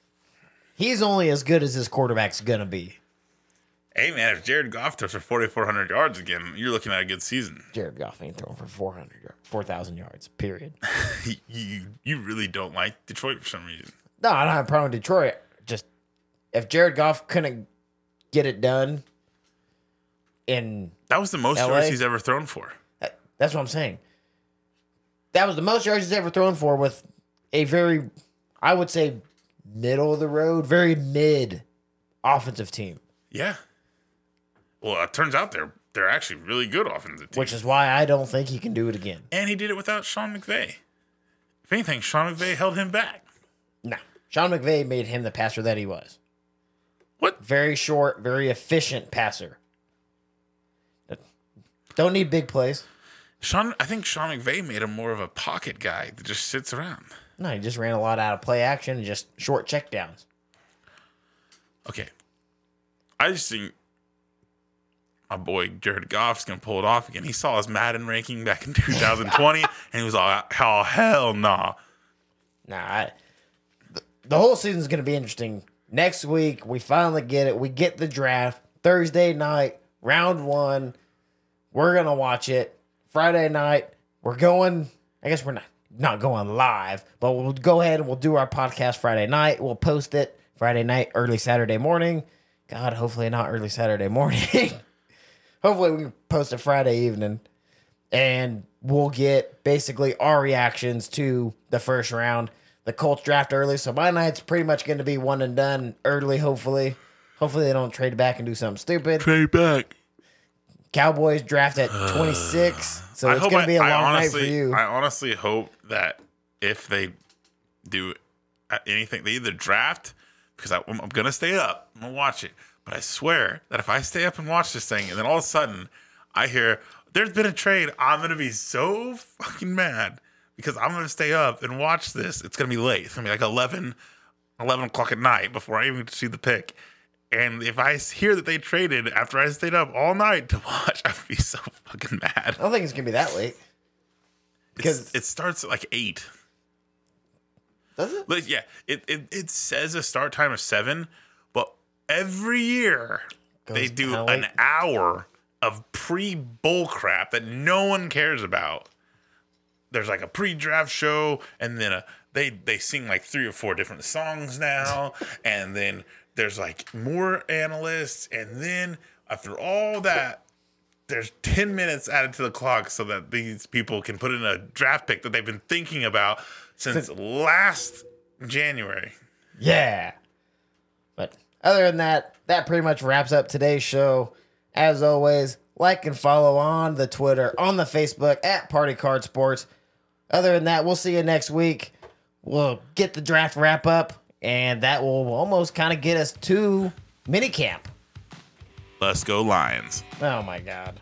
He's only as good as his quarterback's gonna be. Hey man, if Jared Goff throws for forty four hundred yards again, you're looking at a good season. Jared Goff ain't throwing for 400 yards, 4,000 yards, period. you you really don't like Detroit for some reason. No, I don't have a problem with Detroit. Just if Jared Goff couldn't get it done in That was the most LA? yards he's ever thrown for. that- that's what I'm saying. That was the most yards he's ever thrown for with a very I would say middle of the road, very mid offensive team. Yeah. Well, it turns out they're they're actually really good offensive team. Which is why I don't think he can do it again. and he did it without Sean McVay. If anything, Sean McVay held him back. No. Sean McVay made him the passer that he was. What? Very short, very efficient passer. Don't need big plays. Sean, I think Sean McVay made him more of a pocket guy that just sits around. No, he just ran a lot out of play action and just short checkdowns. Okay, I just think my boy Jared Goff's gonna pull it off again. He saw his Madden ranking back in 2020, and he was like, "Oh hell no!" Nah, I, the, the whole season's to be interesting. Next week, we finally get it. We get the draft Thursday night, round one. We're to watch it. Friday night, we're going. I guess we're not not going live, but we'll go ahead and we'll do our podcast Friday night. We'll post it Friday night, early Saturday morning. God, hopefully not early Saturday morning. hopefully we can post it Friday evening and we'll get basically our reactions to the first round. The Colts draft early, so my night's pretty much going to be one and done early. Hopefully, hopefully they don't trade back and do something stupid. Trade back. Cowboys draft at twenty six, so I it's going to be a long I night for you. I honestly hope that if they do anything, they either draft because I, I'm gonna stay up, I'm gonna watch it, But I swear that if I stay up and watch this thing, and then all of a sudden I hear there's been a trade, I'm gonna be so fucking mad because I'm gonna stay up and watch this. It's gonna be late. It's gonna be like 11, 11 o'clock at night before I even see the pick. And if I hear that they traded after I stayed up all night to watch, I'd be so fucking mad. I don't think it's gonna be that late. Because Because it starts at like eight. does it? Like, yeah, it, it it says a start time of seven, every year they do an hour of pre bull crap that no one cares about. There's like a pre-draft show, and then a, they they sing like three or four different songs now, and then there's like more analysts, and then after all that, there's 10 minutes added to the clock so that these people can put in a draft pick that they've been thinking about since last January. Yeah. Other than that, that pretty much wraps up today's show. As always, like and follow on the Twitter, on the Facebook at Party Card Sports. Other than that, we'll see you next week. We'll get the draft wrap up, and that will almost kind of get us to minicamp. Let's go, Lions. Oh my God.